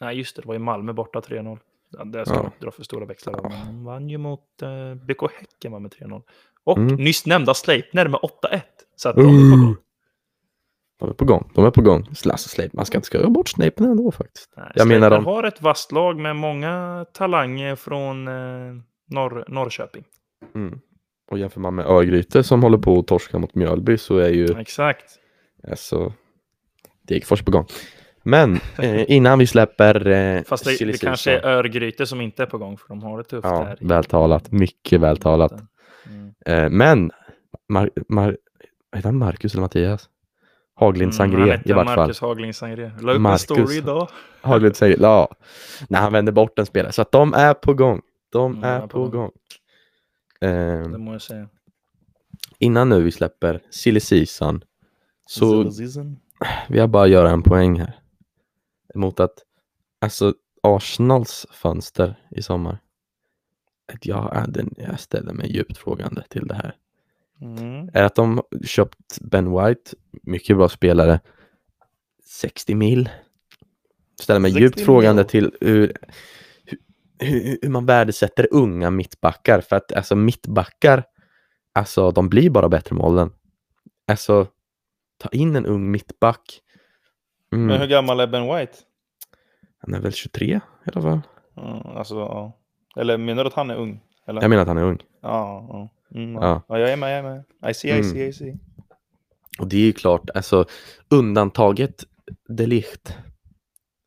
Nej, just det. Det var i Malmö borta 3-0. Ja, det ska Ja. man dra för stora växlar. Men de vann ju mot eh, BK Häcken med 3-0. Och Mm. nyss nämnda Sleipner med 8-1. Så att de är på gång. De är på gång. De är på gång. Alltså, Snape, man ska inte skoja bort Snapen ändå faktiskt. Nej, Jag menar Sleipner de- har ett vasst lag med många talanger från eh, Norr, Norrköping. Mm. Och jämför man med Örgryte som håller på att torska mot Mjölby så är ju Exakt. Alltså Degerfors på gång. Men [LAUGHS] eh, innan vi släpper eh, Fast det, det kanske är Örgryte som inte är på gång för de har det tufft Ja, här. vältalat. Mycket vältalat. Mm. Eh, men Mar- Mar- heter han Marcus eller Mattias? Haglind Sangré Mm, han hette i vart fall. Marcus Haglind Sangré. La upp en story idag. [LAUGHS] Haglind Sangré, ja. När han vänder bort en spelare. Så att de är på gång. De Mm, är på på gång. Eh, Det må jag säga. innan nu vi släpper silly season så vill jag bara göra en poäng här. Mot att alltså Arsenals fönster i sommar. Att jag, den- jag ställer mig djupt frågande till det här. Mm. Är att de köpt Ben White, mycket bra spelare, 60 mil. Ställer mig 60 djupt mil. frågande till hur, hur, hur, hur man värdesätter unga mittbackar. För att alltså mittbackar, alltså de blir bara bättre med åldern. Alltså, ta in en ung mittback. Mm. Men hur gammal är Ben White? Han är väl 23 i alla fall. Mm, alltså, ja. Eller menar du att han är ung? Eller? Jag menar att han är ung. Ja, ja. Mm, Ja. ja. jag är med, jag är med. I see, I Mm. see, I see. Och det är ju klart, alltså undantaget de Ligt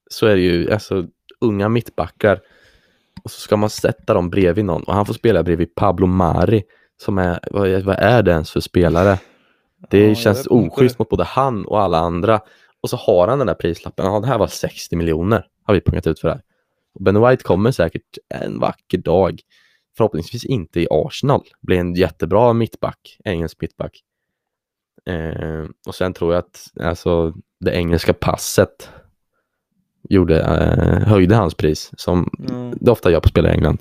så är det ju alltså unga mittbackar och så ska man sätta dem bredvid någon och han får spela bredvid Pablo Mari som är, vad, vad är det ens för spelare? Det Ja, känns oschysst mot både han och alla andra och så har han den där prislappen, ja det här var 60 miljoner har vi pungat ut för det här. Och Ben White kommer säkert en vacker dag, förhoppningsvis inte i Arsenal, bli en jättebra mittback, engelsk mittback. Eh, och sen tror jag att alltså, det engelska passet gjorde, eh, höjde hans pris som Mm. det ofta gör på spelare i England.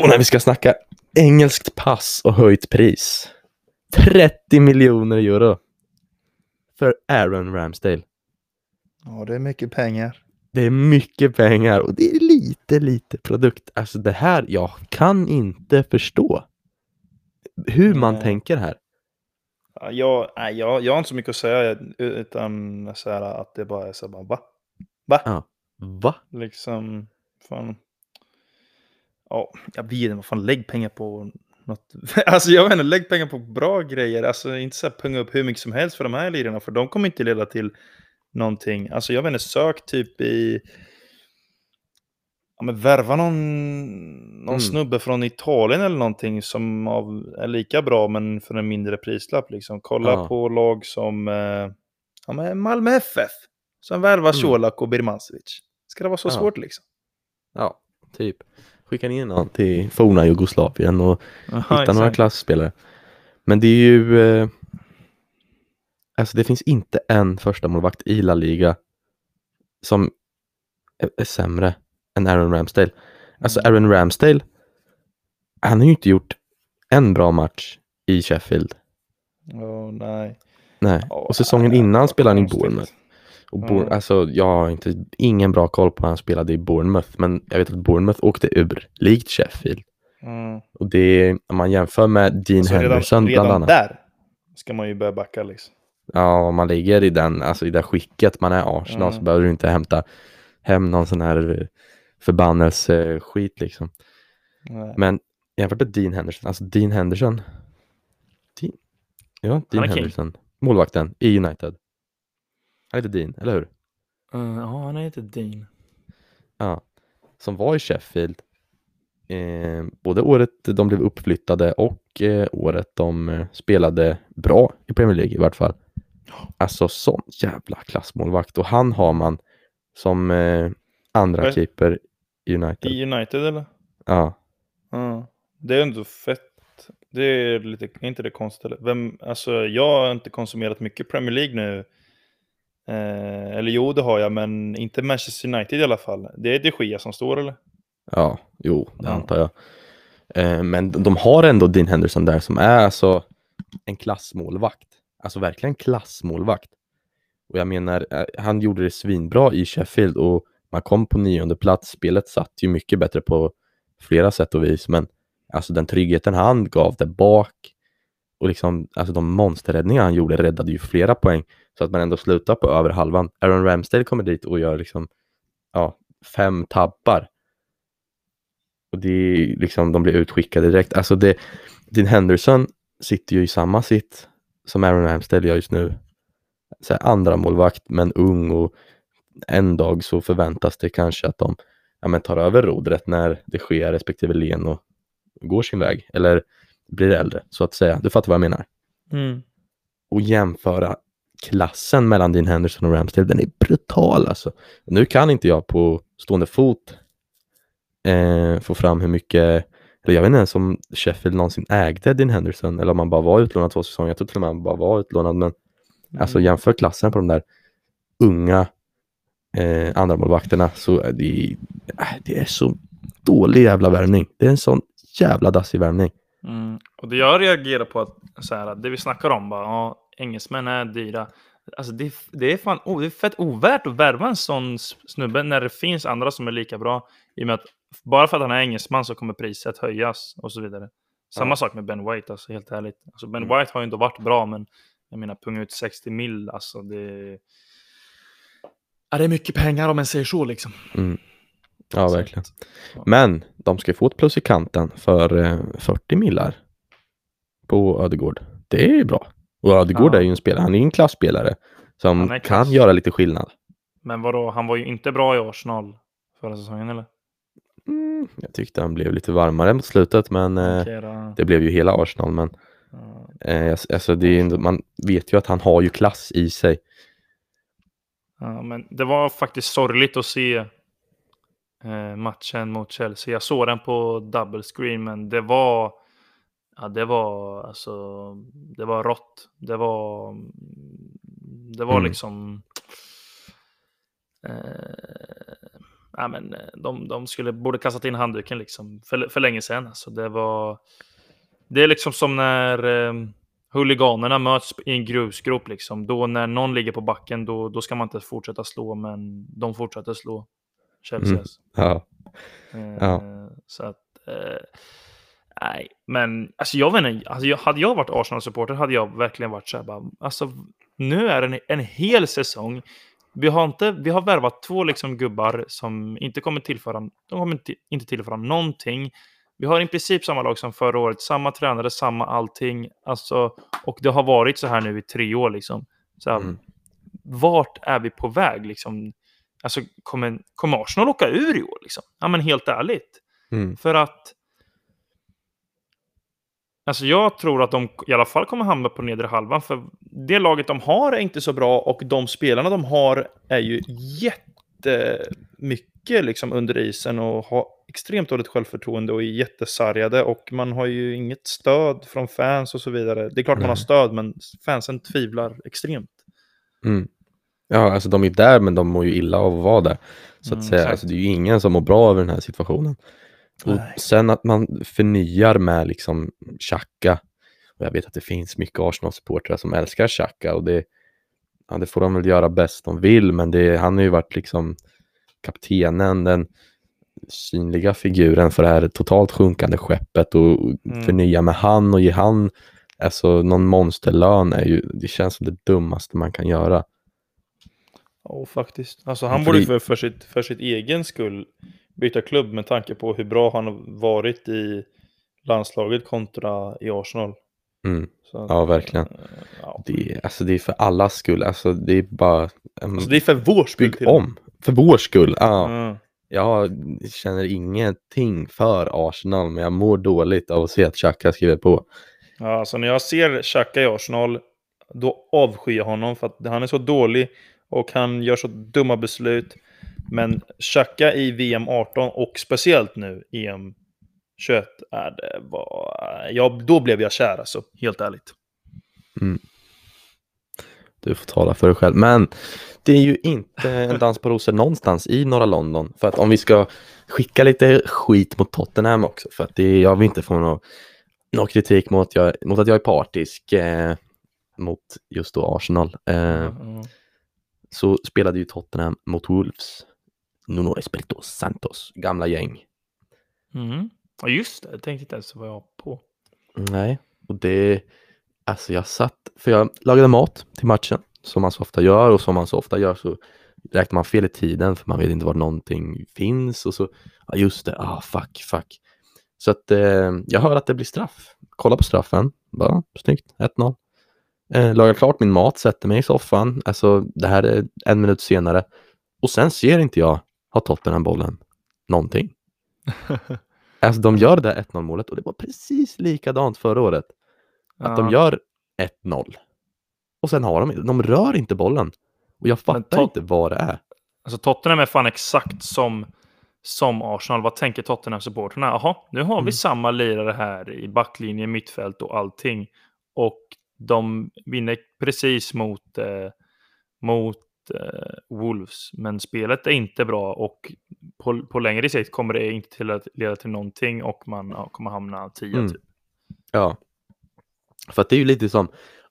Och när vi ska snacka engelskt pass och höjt pris. 30 miljoner euro för Aaron Ramsdale. Ja, det är mycket pengar. Det är mycket pengar och det är lite, lite produkt. Alltså det här, jag kan inte förstå hur man Nej. tänker här. Ja, jag, nej, jag, jag har inte så mycket att säga, utan så här, att det bara är så här, bara, va? Va? Ja. Va? Liksom, fan. Ja, jag vet inte, vad fan, lägg pengar på något. [LAUGHS] Alltså jag vet inte, lägg pengar på bra grejer. Alltså inte så här punga upp hur mycket som helst för de här lirarna, för de kommer inte leda till någonting. Alltså jag vet inte, sök typ i... Ja men värva någon, någon Mm. snubbe från Italien eller någonting som av, är lika bra men för en mindre prislapp liksom. Kolla Ja. på lag som eh, ja, men Malmö FF. Som värvar Mm. Colak och Birmancevic. Ska det vara så Ja. svårt liksom? Ja, typ. Skicka ner någon till forna Jugoslavien och hitta några klassspelare. Men det är ju... Eh, alltså det finns inte en första målvakt i La Liga som är, är sämre än Aaron Ramsdale. Alltså Mm. Aaron Ramsdale, han har ju inte gjort en bra match i Sheffield. Åh, nej. Nej, och säsongen innan spelade han i. Bournemouth. Och Bour- Ja. alltså, jag har inte, ingen bra koll på när han spelade i Bournemouth, men jag vet att Bournemouth åkte ur, likt Sheffield. Mm. Och det, om man jämför med Dean Så redan, Henderson redan bland annat. där ska man ju börja backa liksom. Ja, om man ligger i den, alltså i det skicket man är Arsenal så Mm. behöver du inte hämta hem någon sån här eh, förbannelse-skit liksom. Nej. Men jämfört med Dean Henderson, alltså Dean Henderson. Dean, ja, Dean är king. Henderson. Målvakten i United. Han heter Dean, eller hur? Uh, ja, han heter Dean. Ja. Som var i Sheffield. Eh, både året de blev uppflyttade och eh, året de eh, spelade bra i Premier League i vart fall. Alltså sån jävla klassmålvakt och han har man som eh, andra Vad- keeper i United. I United eller? Ja. Ja. Det är ändå fett. Det är lite, inte det konstigt? Vem, alltså jag har inte konsumerat mycket Premier League nu. Eh, eller jo, det har jag, men inte Manchester United i alla fall. Det är de Gia som står eller? Ja, jo, det Ja. antar jag. Eh, men de har ändå Dean Henderson där som är alltså en klassmålvakt. Alltså verkligen klassmålvakt. Och jag menar, eh, han gjorde det svinbra i Sheffield och man kom på nionde plats. Spelet satt ju mycket bättre på flera sätt och vis, men alltså den tryggheten han gav där bak och liksom, alltså de monsterräddningar han gjorde räddade ju flera poäng så att man ändå slutar på över halvan. Aaron Ramsdale kommer dit och gör liksom, ja, fem tabbar och det är liksom, de blir utskickade direkt. Alltså det, din Henderson sitter ju i samma sitt som Aaron Ramsdale gör just nu. Så här, andra målvakt men ung och en dag så förväntas det kanske att de ja, men tar över rodret när det sker respektive len och går sin väg eller blir äldre så att säga. Du fattar vad jag menar. Mm. Och jämföra klassen mellan din Henderson och Ramsdale, den är brutal alltså. Nu kan inte jag på stående fot eh, få fram hur mycket, eller jag vet inte ens om Sheffield någonsin ägde din Henderson eller om han bara var utlånad två säsonger. Jag tror till och med han bara var utlånad, men alltså jämför klassen på de där unga eh, andra målvakterna så är det, äh, det är så dålig jävla värvning. Det är en sån jävla dassig värvning. Mm. Och det jag reagerar på att så här, det vi snackar om, bara, ja, engelsmän är dyra. Alltså det, det är fan oh, det är fett ovärt att värva en sån snubbe när det finns andra som är lika bra. I och med att bara för att han är engelsman så kommer priset höjas och så vidare. Samma Ja. sak med Ben White, alltså helt ärligt. Alltså Ben Mm. White har ju inte varit bra, men jag menar punga ut 60 mil, alltså det... Ja, det är mycket pengar om man säger så liksom. Mm. Ja, verkligen. Men de ska ju få ett plus i kanten för eh, 40 millar på Ödegård. Det är bra. Och Ödegård Ja. är ju en spelare, han är en klassspelare som är kan klass. göra lite skillnad. Men vadå, han var ju inte bra i Arsenal förra säsongen eller? Mm, jag tyckte han blev lite varmare mot slutet, men eh, Okej det blev ju hela Arsenal. Men Ja. eh, alltså, det är man vet ju att han har ju klass i sig. Ja, men det var faktiskt sorgligt att se eh, matchen mot Chelsea. Jag såg den på double screen, men det var, ja, det var, alltså, det var rått. Det var, det var Mm. liksom, eh, ja, men eh, de, de skulle, borde kastat in handduken liksom för, för länge sedan. Alltså, det var, det är liksom som när eh, huliganerna möts i en grusgrop liksom. Då när någon ligger på backen, då, då ska man inte fortsätta slå, men de fortsätter slå Chelsea. Mm. Ja. Eh, Ja. Så att, eh, nej, men alltså jag vet inte, alltså jag, hade jag varit Arsenal-supporter hade jag verkligen varit så här bara, alltså nu är det en, en hel säsong. Vi har, inte, vi har värvat två liksom gubbar som inte kommer tillföra, de kommer inte, inte tillföra någonting. Vi har i princip samma lag som förra året, samma tränare, samma allting. Alltså, och det har varit så här nu i tre år liksom. Så här, Mm. Vart är vi på väg liksom? Alltså, kommer, kommer Arsenal åka ur i år liksom? Ja, men helt ärligt. Mm. För att... Alltså jag tror att de i alla fall kommer hamna på nedre halvan. För det laget de har är inte så bra och de spelarna de har är ju jättemycket liksom under isen och har extremt dåligt självförtroende och är jättesargade. Och man har ju inget stöd från fans och så vidare. Det är klart man har Nej. stöd, men fansen tvivlar extremt. Mm. Ja, alltså de är där men de mår ju illa av att vara där. Så att Mm, säga, alltså, det är ju ingen som mår bra över den här situationen. Och Nej. sen att man förnyar med liksom Xhaka. Och jag vet att det finns mycket Arsenal-supportrar som älskar Xhaka och det, ja, det får de väl göra bäst de vill, men det, han har ju varit liksom kaptenen, den synliga figuren för det här totalt sjunkande skeppet och Mm. förnya med han och ge han alltså någon monsterlön är ju, det känns som det dummaste man kan göra. Ja, faktiskt. Alltså han För borde för, för, sitt, för sitt egen skull byta klubb med tanke på hur bra han har varit i landslaget kontra i Arsenal. Mm. Så Ja, verkligen. eh, Ja. Det är, alltså det är för allas skull, alltså det är bara Alltså det är för vår skull bygg om. För vår skull, ja. Mm. Jag känner ingenting för Arsenal, men jag mår dåligt av att se att Xhaka skriver på. Ja, alltså när jag ser Xhaka i Arsenal, då avskyr jag honom för att han är så dålig och han gör så dumma beslut. Men Xhaka i VM 18 och speciellt nu EM 21 är det var, ja, då blev jag kär alltså, helt ärligt. Du får tala för dig själv. Men det är ju inte en dans på rosor någonstans i norra London. För att om vi ska skicka lite skit mot Tottenham också, för att det, jag vill inte få någon, någon kritik mot, jag, mot att jag är partisk eh, mot just då Arsenal. Eh, Mm. så spelade ju Tottenham mot Wolves. Nuno Espirito Santos, gamla gäng. Mm. Ja, just det. Jag tänkte inte ens vad jag på. Nej, och det, alltså jag satt, för jag lagade mat till matchen, som man så ofta gör och som man så ofta gör så räknar man fel i tiden för man vet inte var någonting finns och så, ja just det, ah fuck, fuck. Så att eh, jag hör att det blir straff. Kolla på straffen, bara snyggt, 1-0. Eh, lagar klart min mat, sätter mig i soffan, alltså det här är en minut senare och sen ser inte jag, har Tottenham bollen, någonting. [LAUGHS] Alltså de gör det där 1-0 målet och det var precis likadant förra året. Att de gör 1-0. Och sen har de, de rör inte bollen. Och jag fattar inte vad det är. Alltså Tottenham är fan exakt som, som Arsenal. Vad tänker Tottenham-supporterna? Jaha, nu har vi Mm. samma lirare här i backlinje, mittfält och allting. Och de vinner precis mot, eh, mot Wolves. Men spelet är inte bra och på, på längre sikt kommer det inte till att leda till någonting och man ja, kommer hamna 10 Mm. typ. Ja. För att det är ju lite som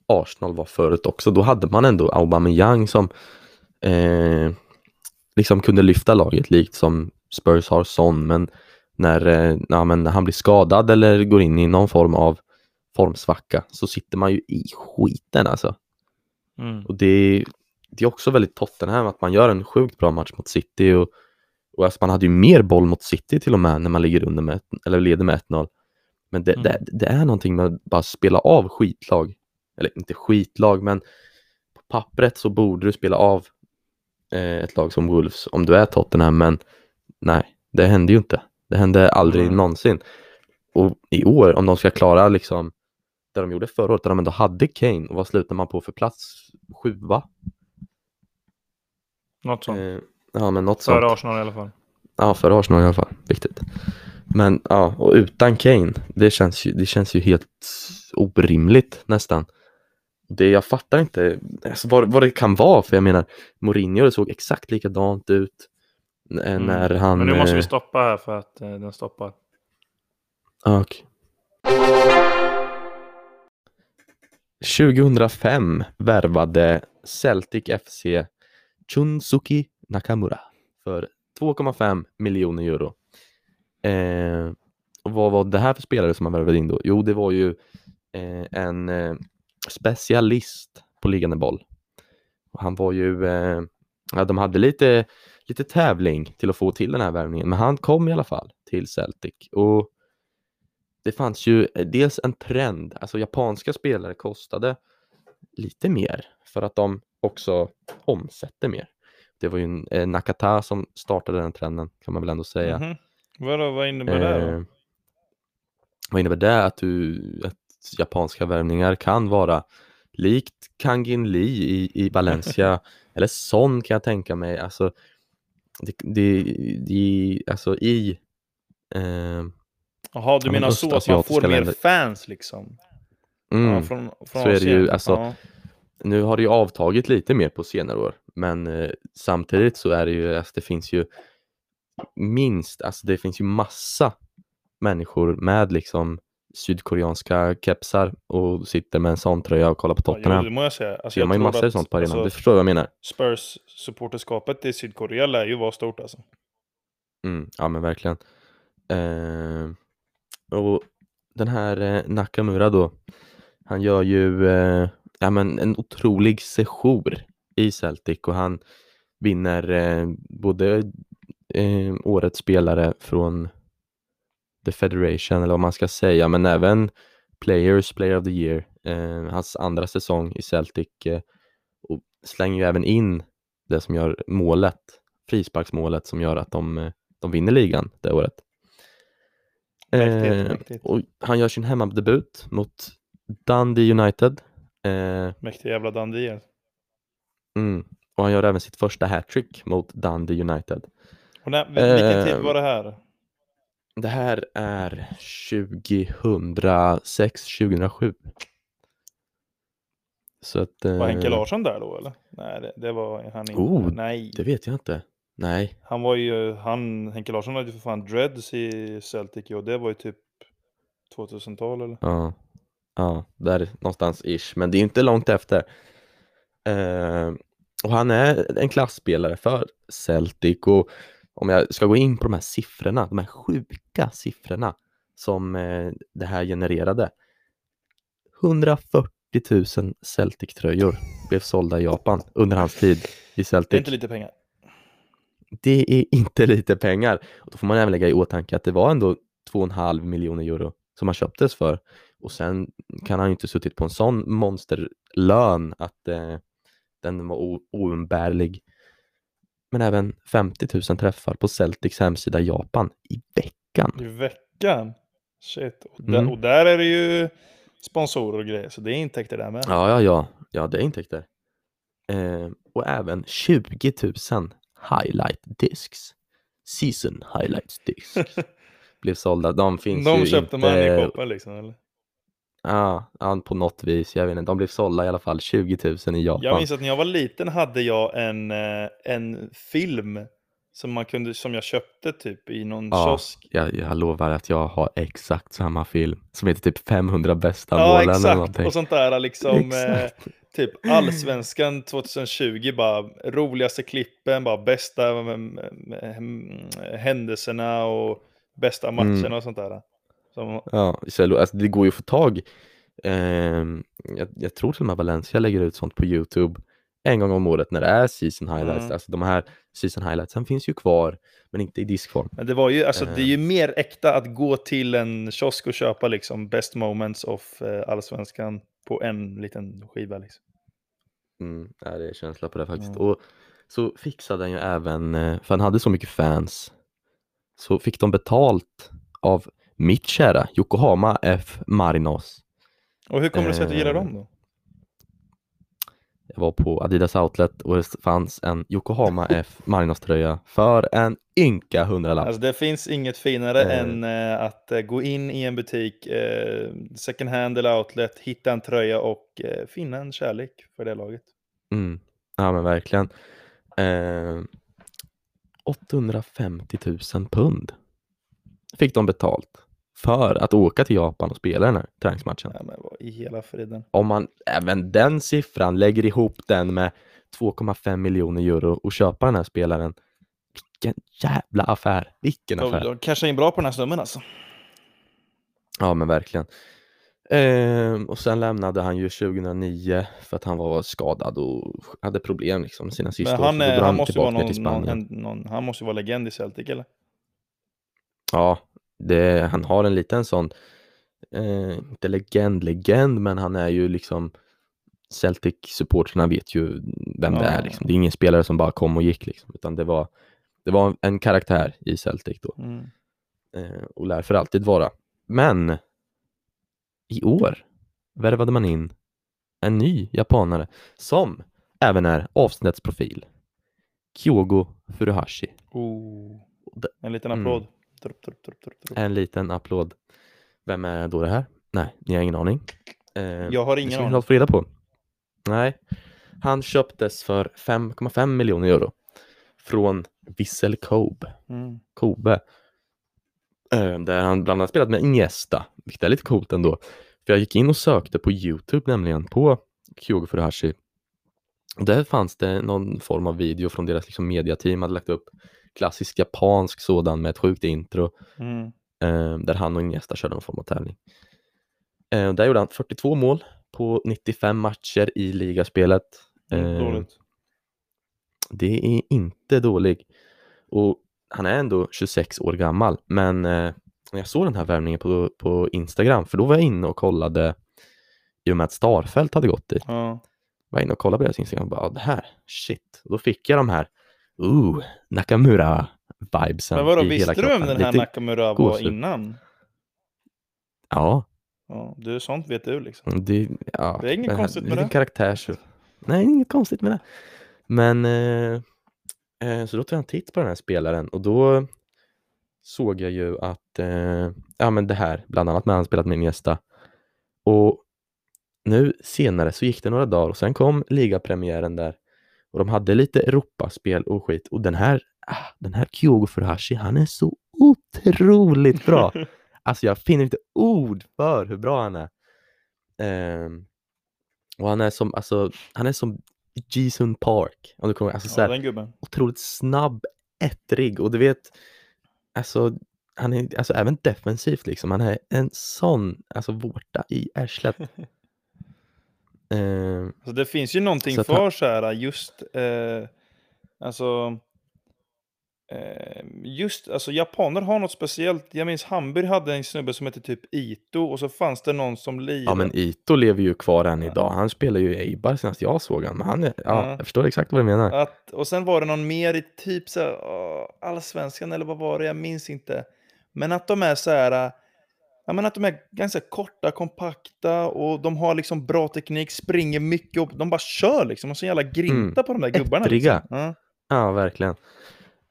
Arsenal var förut också. Då hade man ändå Aubameyang som eh, liksom kunde lyfta laget likt som Spurs har Son. Men när, eh, ja, men när han blir skadad eller går in i någon form av formsvacka så sitter man ju i skiten alltså. Mm. Och det det är också väldigt Tottenham att man gör en sjukt bra match mot City och, Och alltså man hade ju mer boll mot City till och med när man ligger under med, eller leder med 1-0. Men det, mm. det, det, är någonting med att bara spela av skitlag. Eller inte skitlag, men på pappret så borde du spela av eh, ett lag som Wolves om du är Tottenham, men nej, det hände ju inte. Det hände aldrig mm. någonsin. Och i år, om de ska klara liksom det de gjorde förra året, där de ändå hade Kane, och vad slutar man på för plats? Sjua? Något sånt. Eh, ja, men något Före Arsenal i alla fall. Ja, före Arsenal i alla fall. Viktigt. Men ja, och utan Kane, det känns ju, det känns ju helt orimligt nästan. Det, jag fattar inte alltså, vad, vad det kan vara, för jag menar, Mourinho såg exakt likadant ut mm. när han... Men nu måste vi eh, stoppa här för att eh, den stoppar. Okay. 2005 värvade Celtic FC Chunsuki Nakamura för 2,5 miljoner euro. Eh, och vad var det här för spelare som man värvade in då? Jo, det var ju eh, en eh, specialist på liggande boll. Och han var ju, eh, ja, de hade lite, lite tävling till att få till den här värvningen, men han kom i alla fall till Celtic. Och det fanns ju eh, dels en trend, alltså japanska spelare kostade lite mer för att de också omsätter mer. Det var ju eh, Nakata som startade den trenden kan man väl ändå säga. Mm -hmm. Vadå, vad innebär det? Då? Eh, vad innebär det? Att, du, att japanska värvningar kan vara likt Kangin Lee i, i Valencia [LAUGHS] eller Son kan jag tänka mig. Alltså, det, det, det, alltså i eh, Jaha, du menar så att man får länder. mer fans liksom? Mm, ja, från, från så är det ju. Alltså, ja. Nu har det ju avtagit lite mer på senare år, men eh, samtidigt så är det ju, alltså, det finns ju minst, alltså det finns ju massa människor med liksom sydkoreanska kepsar och sitter med en sån tröja och kollar på Tottenham. Ja, det må jag säga. Alltså, jag man ju massor av sånt på arenan, alltså, du förstår vad jag menar. Spurs-supporterskapet i Sydkorea lär ju vara stort alltså. Mm, ja men verkligen. Eh, och den här eh, Nakamura då, han gör ju eh, ja, men en otrolig sejour i Celtic och han vinner eh, både eh, årets spelare från The Federation eller vad man ska säga, men även Players, Player of the Year, eh, hans andra säsong i Celtic eh, och slänger ju även in det som gör målet, frisparksmålet som gör att de, eh, de vinner ligan det året. Mäktigt, mäktigt. Och han gör sin hemmadebut mot Dundee United. Mäktig jävla Dundee. Mm. Och han gör även sitt första hattrick mot Dundee United. Och när, vilken tid var det här? Det här är 2006, 2007. Så att, var Henke Larsson där då eller? Nej, det, det var han inte. Oh, Nej. Det vet jag inte. Nej. Han var ju, han, Henke Larsson hade ju för fan dreads i Celtic och det var ju typ 2000-tal eller? Ja, ja, där någonstans ish, men det är inte långt efter. Uh, och han är en klassspelare för Celtic och om jag ska gå in på de här siffrorna, de här sjuka siffrorna som eh, det här genererade. 140 000 Celtic-tröjor blev sålda i Japan under hans tid i Celtic. Det är inte lite pengar. Det är inte lite pengar. Och då får man även lägga i åtanke att det var ändå 2,5 miljoner euro som han köptes för. Och sen kan han ju inte suttit på en sån monsterlön att eh, den var oumbärlig men även 50 000 träffar på Celtics hemsida Japan i veckan. I veckan? Shit. Och, där, mm. och där är det ju sponsorer och grejer, så det är intäkter där med. Ja, ja, ja. Ja, det är intäkter. Eh, och även 20 000 highlight discs. Season highlights discs. [LAUGHS] blev sålda. De finns De ju köpte inte... man i koppen liksom, eller? Ja, ja, på något vis. Jag vet inte. De blev sålda i alla fall 20 000 i Japan. Jag minns att när jag var liten hade jag en, eh, en film som, man kunde, som jag köpte typ i någon ja, kiosk. Jag, jag lovar att jag har exakt samma film som heter typ 500 bästa ja, målen. Exakt. Och sånt där liksom. [LAUGHS] Eh, typ allsvenskan 2020, bara roligaste klippen, bara bästa mm, mm, händelserna och bästa matcherna mm. och sånt där. Som... Ja, alltså det går ju att få tag. Eh, jag, jag, tror till och med Valencia lägger ut sånt på Youtube. en gång om året när det är season highlights. Mm. Alltså de här season highlightsen finns ju kvar, men inte i diskform. Men det var ju, alltså Eh. det är ju mer äkta att gå till en kiosk och köpa liksom best moments of eh, allsvenskan på en liten skiva liksom. Mm, ja, det är känsla på det faktiskt. Mm. Och så fixade han ju även, eh, för han hade så mycket fans, så fick de betalt av mitt kära Yokohama F Marinos. Och hur kommer det sig att du gillar Eh. dem då? Jag var på Adidas Outlet och det fanns en Yokohama F Marinos tröja för en ynka hundralapp. Alltså det finns inget finare Eh. än eh, att eh, gå in i en butik, eh, second hand eller outlet, hitta en tröja och finna en kärlek för det laget. Mm. Ja men verkligen. Eh, 850 000 pund fick de betalt för att åka till Japan och spela den här träningsmatchen. Ja, men vad i hela friden. Om man även den siffran lägger ihop den med 2,5 miljoner euro och köpa den här spelaren. Vilken jävla affär! Vilken affär! de cashar in bra på den här snubben alltså. Ja men verkligen. Ehm, och sen lämnade han ju 2009 för att han var skadad och hade problem liksom sina sista Men år. han, är, drog han, måste vara någon, någon, någon, han måste vara legend i Celtic eller? Ja, det, han har en liten sån, eh, inte legend, legend, men han är ju liksom Celtic-supportrarna vet ju vem det Ja. är. Liksom. Det är ingen spelare som bara kom och gick, liksom, utan det var, det var en karaktär i Celtic då Mm. eh, och lär för alltid vara. Men i år värvade man in en ny japanare som även är avsnittsprofil. Kyogo Furuhashi. Oh. Det- En liten Mm. applåd. Trupp, trupp, trupp, trupp. En liten applåd. Vem är då det här? Nej, ni har ingen aning. Eh, Jag har det ingen aning. klart få reda på. Nej, han köptes för 5,5 miljoner euro från Vissel Kobe. Mm. Kobe. Eh, där han bland annat spelat med Iniesta, vilket är lite coolt ändå. För jag gick in och sökte på Youtube nämligen på Kyogo Furuhashi. Och där fanns det någon form av video från deras liksom, mediateam hade lagt upp klassisk japansk sådan med ett sjukt intro Mm. eh, där han och Iniesta körde någon form av tävling. Eh, där gjorde han 42 mål på 95 matcher i ligaspelet. Eh, Dåligt. det är inte dålig. Och han är ändå 26 år gammal, men när jag såg den här värvningen på, på Instagram, för då var jag inne och kollade i och med att Starfelt hade gått dit, Ja. var inne och kollade på deras Instagram och bara, "Ah, det här, shit. Och då fick jag de här, ooh, Nakamura-vibesen. Men vadå, visste du vem den här Lite- Nakamura var gåshud. innan? Ja, Ja, du, sånt vet du liksom. det, ja, Det är inget konstigt med det. karaktär så. Nej, inget konstigt med det. Men eh, eh, så då tog jag en titt på den här spelaren och då såg jag ju att eh, ja, men det här, bland annat med han spelat med Iniesta. Och nu senare så gick det några dagar och sen kom ligapremiären där och de hade lite Europaspel och skit och den här, ah, den här Kyogo Furuhashi, han är så otroligt bra. [LAUGHS] Alltså jag finner inte ord för hur bra han är. Ehm, och han är som, alltså, han är som Jisun Park. Om du kommer, alltså, så Ja, här, den gubben. otroligt snabb, ettrig och du vet, alltså, han är alltså även defensivt liksom. Han är en sån, alltså vårta i arslet. [LAUGHS] Ehm, Alltså, det finns ju någonting Så för så här, just, eh, alltså, eh, just, alltså japaner har något speciellt. Jag minns Hamburg hade en snubbe som hette typ Ito och så fanns det någon som lirade. ja men Ito lever ju kvar än idag. Han spelar ju Eibar senast jag såg han. Men han är, ja, Ja. jag förstår exakt vad du menar. Att, och sen var det någon mer i typ så här, allsvenskan eller vad var det, jag minns inte. Men att de är så här, ja men att de är ganska korta, kompakta och de har liksom bra teknik, springer mycket och de bara kör liksom. Och så jävla grinta på de där gubbarna. Ettriga. Liksom. Ja. Ja, verkligen.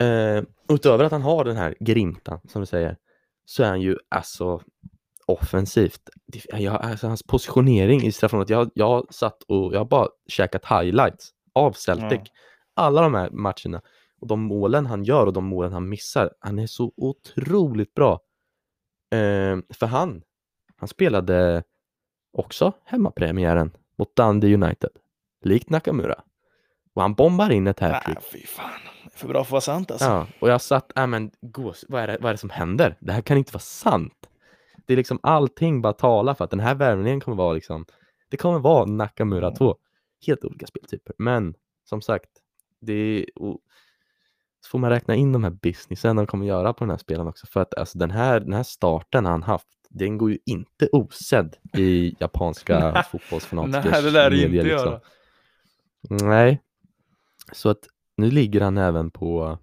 Eh, utöver att han har den här grintan, som du säger, så är han ju alltså offensivt. Jag, alltså, hans positionering i straffområdet, jag, jag har satt och jag har bara käkat highlights av Celtic. Ja. Alla de här matcherna. Och de målen han gör och de målen han missar, han är så otroligt bra. Eh, för han, han spelade också hemmapremiären mot Dundee United, likt Nakamura. Och han bombar in ett hattrick. Ah, fy fan, det är för bra för att vara sant alltså. Ja, och jag satt, äh, men gås, vad är, det, vad är det som händer? Det här kan inte vara sant. Det är liksom allting bara talar för att den här värvningen kommer vara liksom, det kommer vara Nakamura 2. Helt olika speltyper, men som sagt, det är, så får man räkna in de här businessen de kommer göra på den här spelaren också. För att alltså, den, här, den här starten han haft, den går ju inte osedd i japanska [LAUGHS] fotbollsfanatikers Nej, det lär det inte liksom. göra. Nej, så att nu ligger han även på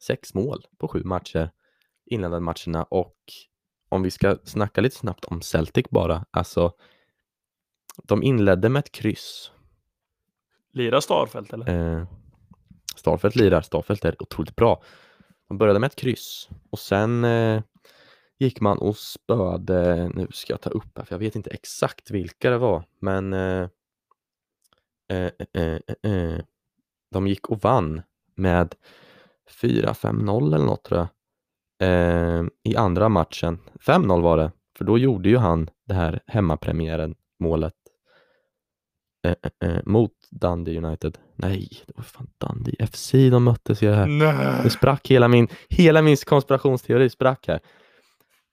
sex mål på sju matcher, inledande matcherna och om vi ska snacka lite snabbt om Celtic bara, alltså de inledde med ett kryss. Lirar Starfelt eller? Eh, Starfelt lirar, Starfelt är otroligt bra. Man började med ett kryss och sen eh, gick man och spöade, nu ska jag ta upp här för jag vet inte exakt vilka det var, men eh, eh, eh, eh, eh de gick och vann med 4-5-0 eller något tror jag i andra matchen. 5-0 var det, för då gjorde ju han det här hemmapremiären målet mot Dundee United. Nej, det var fan Dundee FC de möttes i det här. Nej. Det sprack hela min, hela min konspirationsteori sprack här.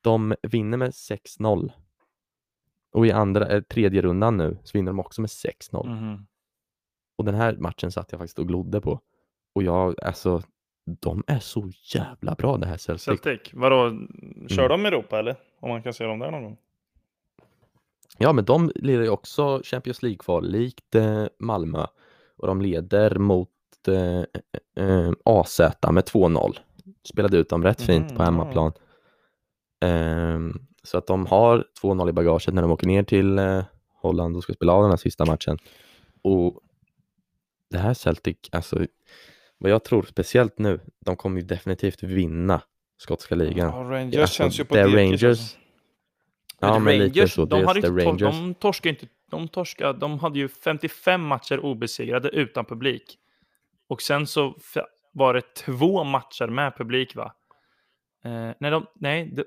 De vinner med 6-0. Och i andra, eh, tredje rundan nu så vinner de också med 6-0. Mm. Och den här matchen satt jag faktiskt och glodde på. Och jag, alltså, de är så jävla bra det här Celtic. Celtic, vadå, kör mm. de Europa eller? Om man kan se dem där någon gång? Ja, men de lirar ju också Champions League-kval likt eh, Malmö och de leder mot eh, eh, AZ med 2-0. Spelade ut dem rätt fint mm, på hemmaplan. Eh, så att de har 2-0 i bagaget när de åker ner till eh, Holland och ska spela av den här sista matchen. Och det här Celtic, alltså vad jag tror speciellt nu, de kommer ju definitivt vinna skotska ligan. Ja, Rangers alltså, känns ju på det Rangers. Ja, men Rangers, lite så. De, hade inte, Rangers. de torskade inte, de torskade, de hade ju 55 matcher obesegrade utan publik. Och sen så var det två matcher med publik va? Eh, nej, de, nej de,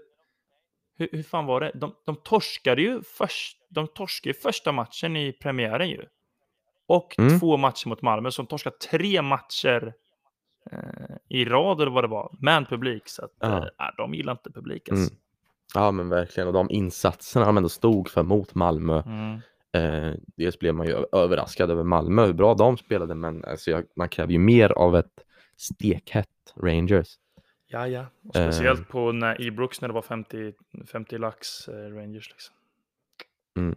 hur, hur, fan var det? De, de torskade ju först, de torskade första matchen i premiären ju. Och mm. två matcher mot Malmö, så de torskade tre matcher eh, i rad eller vad det var, med publik. Så att, ja. eh, de gillar inte publik alltså. Mm. Ja men verkligen och de insatserna de ändå stod för mot Malmö. Mm. Eh, dels blev man ju överraskad över Malmö, hur bra de spelade, men alltså, jag, man kräver ju mer av ett stekhett Rangers. Ja, ja. Och speciellt eh. på när Ibrox när det var 50, 50 lax eh, Rangers. Liksom. Mm.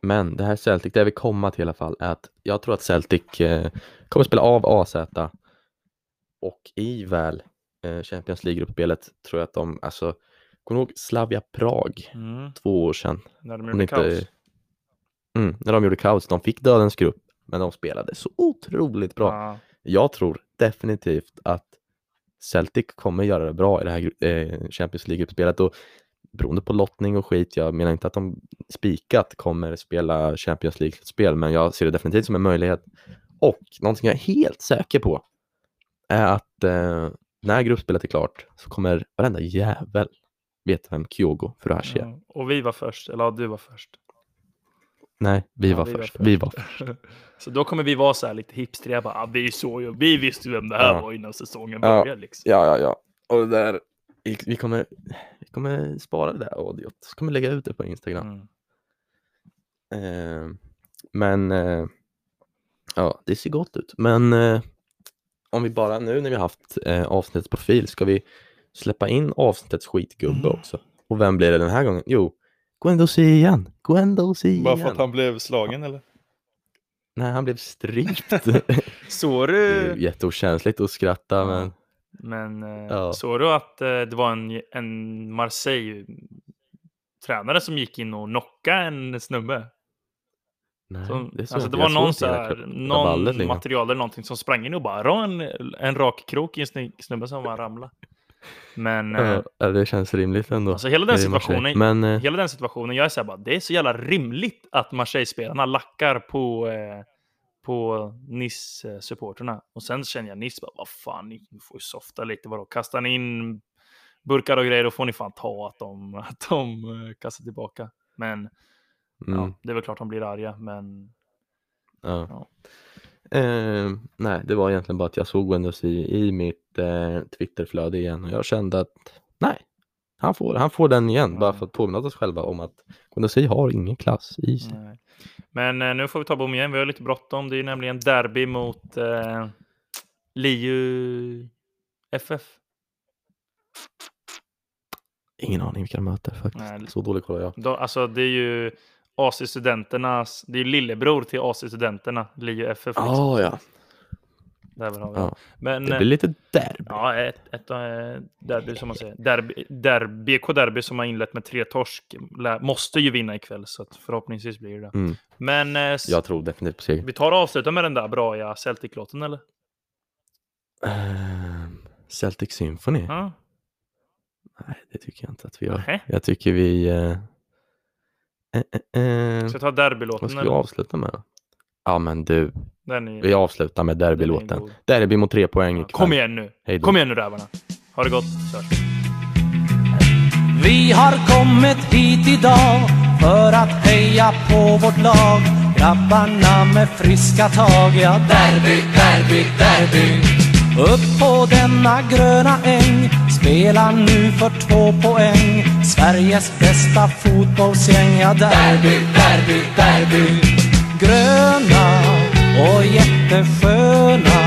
Men det här Celtic, det jag vill komma till i alla fall, är att jag tror att Celtic eh, kommer spela av AZ och i väl Champions League-gruppspelet tror jag att de, alltså, kommer ihåg Slavia Prag mm. två år sedan? När de gjorde inte, kaos. Mm, när de gjorde kaos. De fick dödens grupp, men de spelade så otroligt bra. Ja. Jag tror definitivt att Celtic kommer göra det bra i det här eh, Champions League-gruppspelet och beroende på lottning och skit, jag menar inte att de spikat kommer spela Champions League-spel, men jag ser det definitivt som en möjlighet. Och någonting jag är helt säker på är att eh, när gruppspelet är klart så kommer varenda jävel veta vem Kyogo Furuhashi är. Ja, och vi var först, eller ja, du var först. Nej, vi, ja, var, vi först. var, först. Vi var först. [LAUGHS] så då kommer vi vara så här lite hipstriga, bara, ah, vi såg ju, vi visste vem det här ja. var innan säsongen började. Liksom. Ja, ja, ja. Och där, vi kommer, vi kommer spara det där audiot, så kommer lägga ut det på Instagram. Mm. Eh, men eh, ja, det ser gott ut. Men eh, om vi bara nu när vi har haft eh, avsnittets profil, ska vi släppa in avsnittets skitgubbe mm. också? Och vem blir det den här gången? Jo, Guendouzi igen. Guendouzi igen. Bara för att han blev slagen eller? Nej, han blev strypt. [LAUGHS] Såg du? Jätteokänsligt att skratta, men... Men eh, ja. såg du att eh, det var en, en Marseille-tränare som gick in och knockade en snubbe? Nej, som, det, alltså, det var någon, så här, någon material eller någonting som sprang in och bara en, en rak krok i en snubbe som bara ramlade. Men... Ja, eh, det känns rimligt ändå. Alltså hela den situationen, Men, eh, hela den situationen, jag är så här bara, det är så jävla rimligt att Marseille-spelarna lackar på, eh, på Nice-supporterna. Och sen känner jag Nice bara, vad fan, ni får ju softa lite, vadå, kastar ni in burkar och grejer, då får ni fan ta att de, [LAUGHS] att de uh, kastar tillbaka. Men Mm. Ja, det är väl klart de blir arga, men... Ja. ja. Eh, nej, det var egentligen bara att jag såg Windows i, i mitt eh, Twitterflöde igen och jag kände att nej, han, får, han får den igen, bara för att påminna oss själva om att Guendouzi har ingen klass i sig. Nej. Men eh, nu får vi ta bom igen, vi har lite bråttom. Det är nämligen derby mot eh, Liu FF. Ingen aning vilka de möter faktiskt. Nej. Så dålig kollar jag. Då, alltså det är ju AC-studenternas, det är lillebror till AC-studenterna, Liu FF. Liksom. Oh, ja, där har vi ja. Men, det blir lite derby. Ja, ett, ett, ett eh, derby som man säger. Derby, derby, BK Derby som har inlett med tre torsk måste ju vinna ikväll, så förhoppningsvis blir det mm. Men eh, jag tror definitivt på seger. Vi tar och avslutar med den där bra ja, Celtic-låten eller? Uh, Celtic Symphony? Ja. Nej, det tycker jag inte att vi gör. Nähe. Jag tycker vi... Uh, uh, uh, Ska vi ta derbylåten? Vad ska vi avsluta med? Ja men du, är... vi avslutar med derbylåten. Derby mot tre poäng ikväll. Kom igen nu! Hejdå. Kom igen nu rävarna! Ha det gott, Körs. Vi har kommit hit idag för att heja på vårt lag. Grabbarna med friska tag, ja derby, derby, derby. Upp på denna gröna äng Spelar nu för två poäng. Sveriges bästa fotbollsgäng Ja derby, derby, derby gröna och jättesköna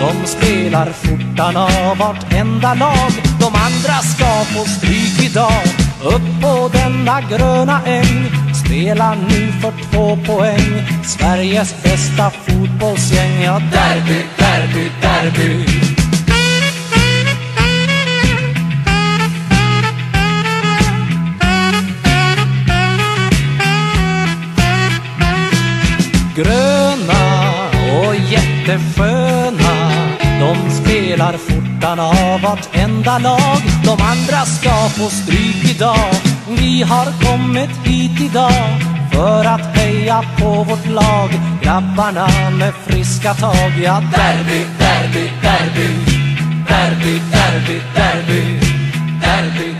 De spelar fortarna vartenda lag. De andra ska få stryk idag. Upp på denna gröna äng Spelar nu för två poäng. Sveriges bästa fotbollsgäng Ja, derby, derby, derby gröna och jättesköna. De spelar fortarna av vartenda lag. De andra ska få stryk idag. Vi har kommit hit idag för att heja på vårt lag. Grabbarna med friska tag. Ja, derby, derby, derby. Derby, derby, derby. Derby.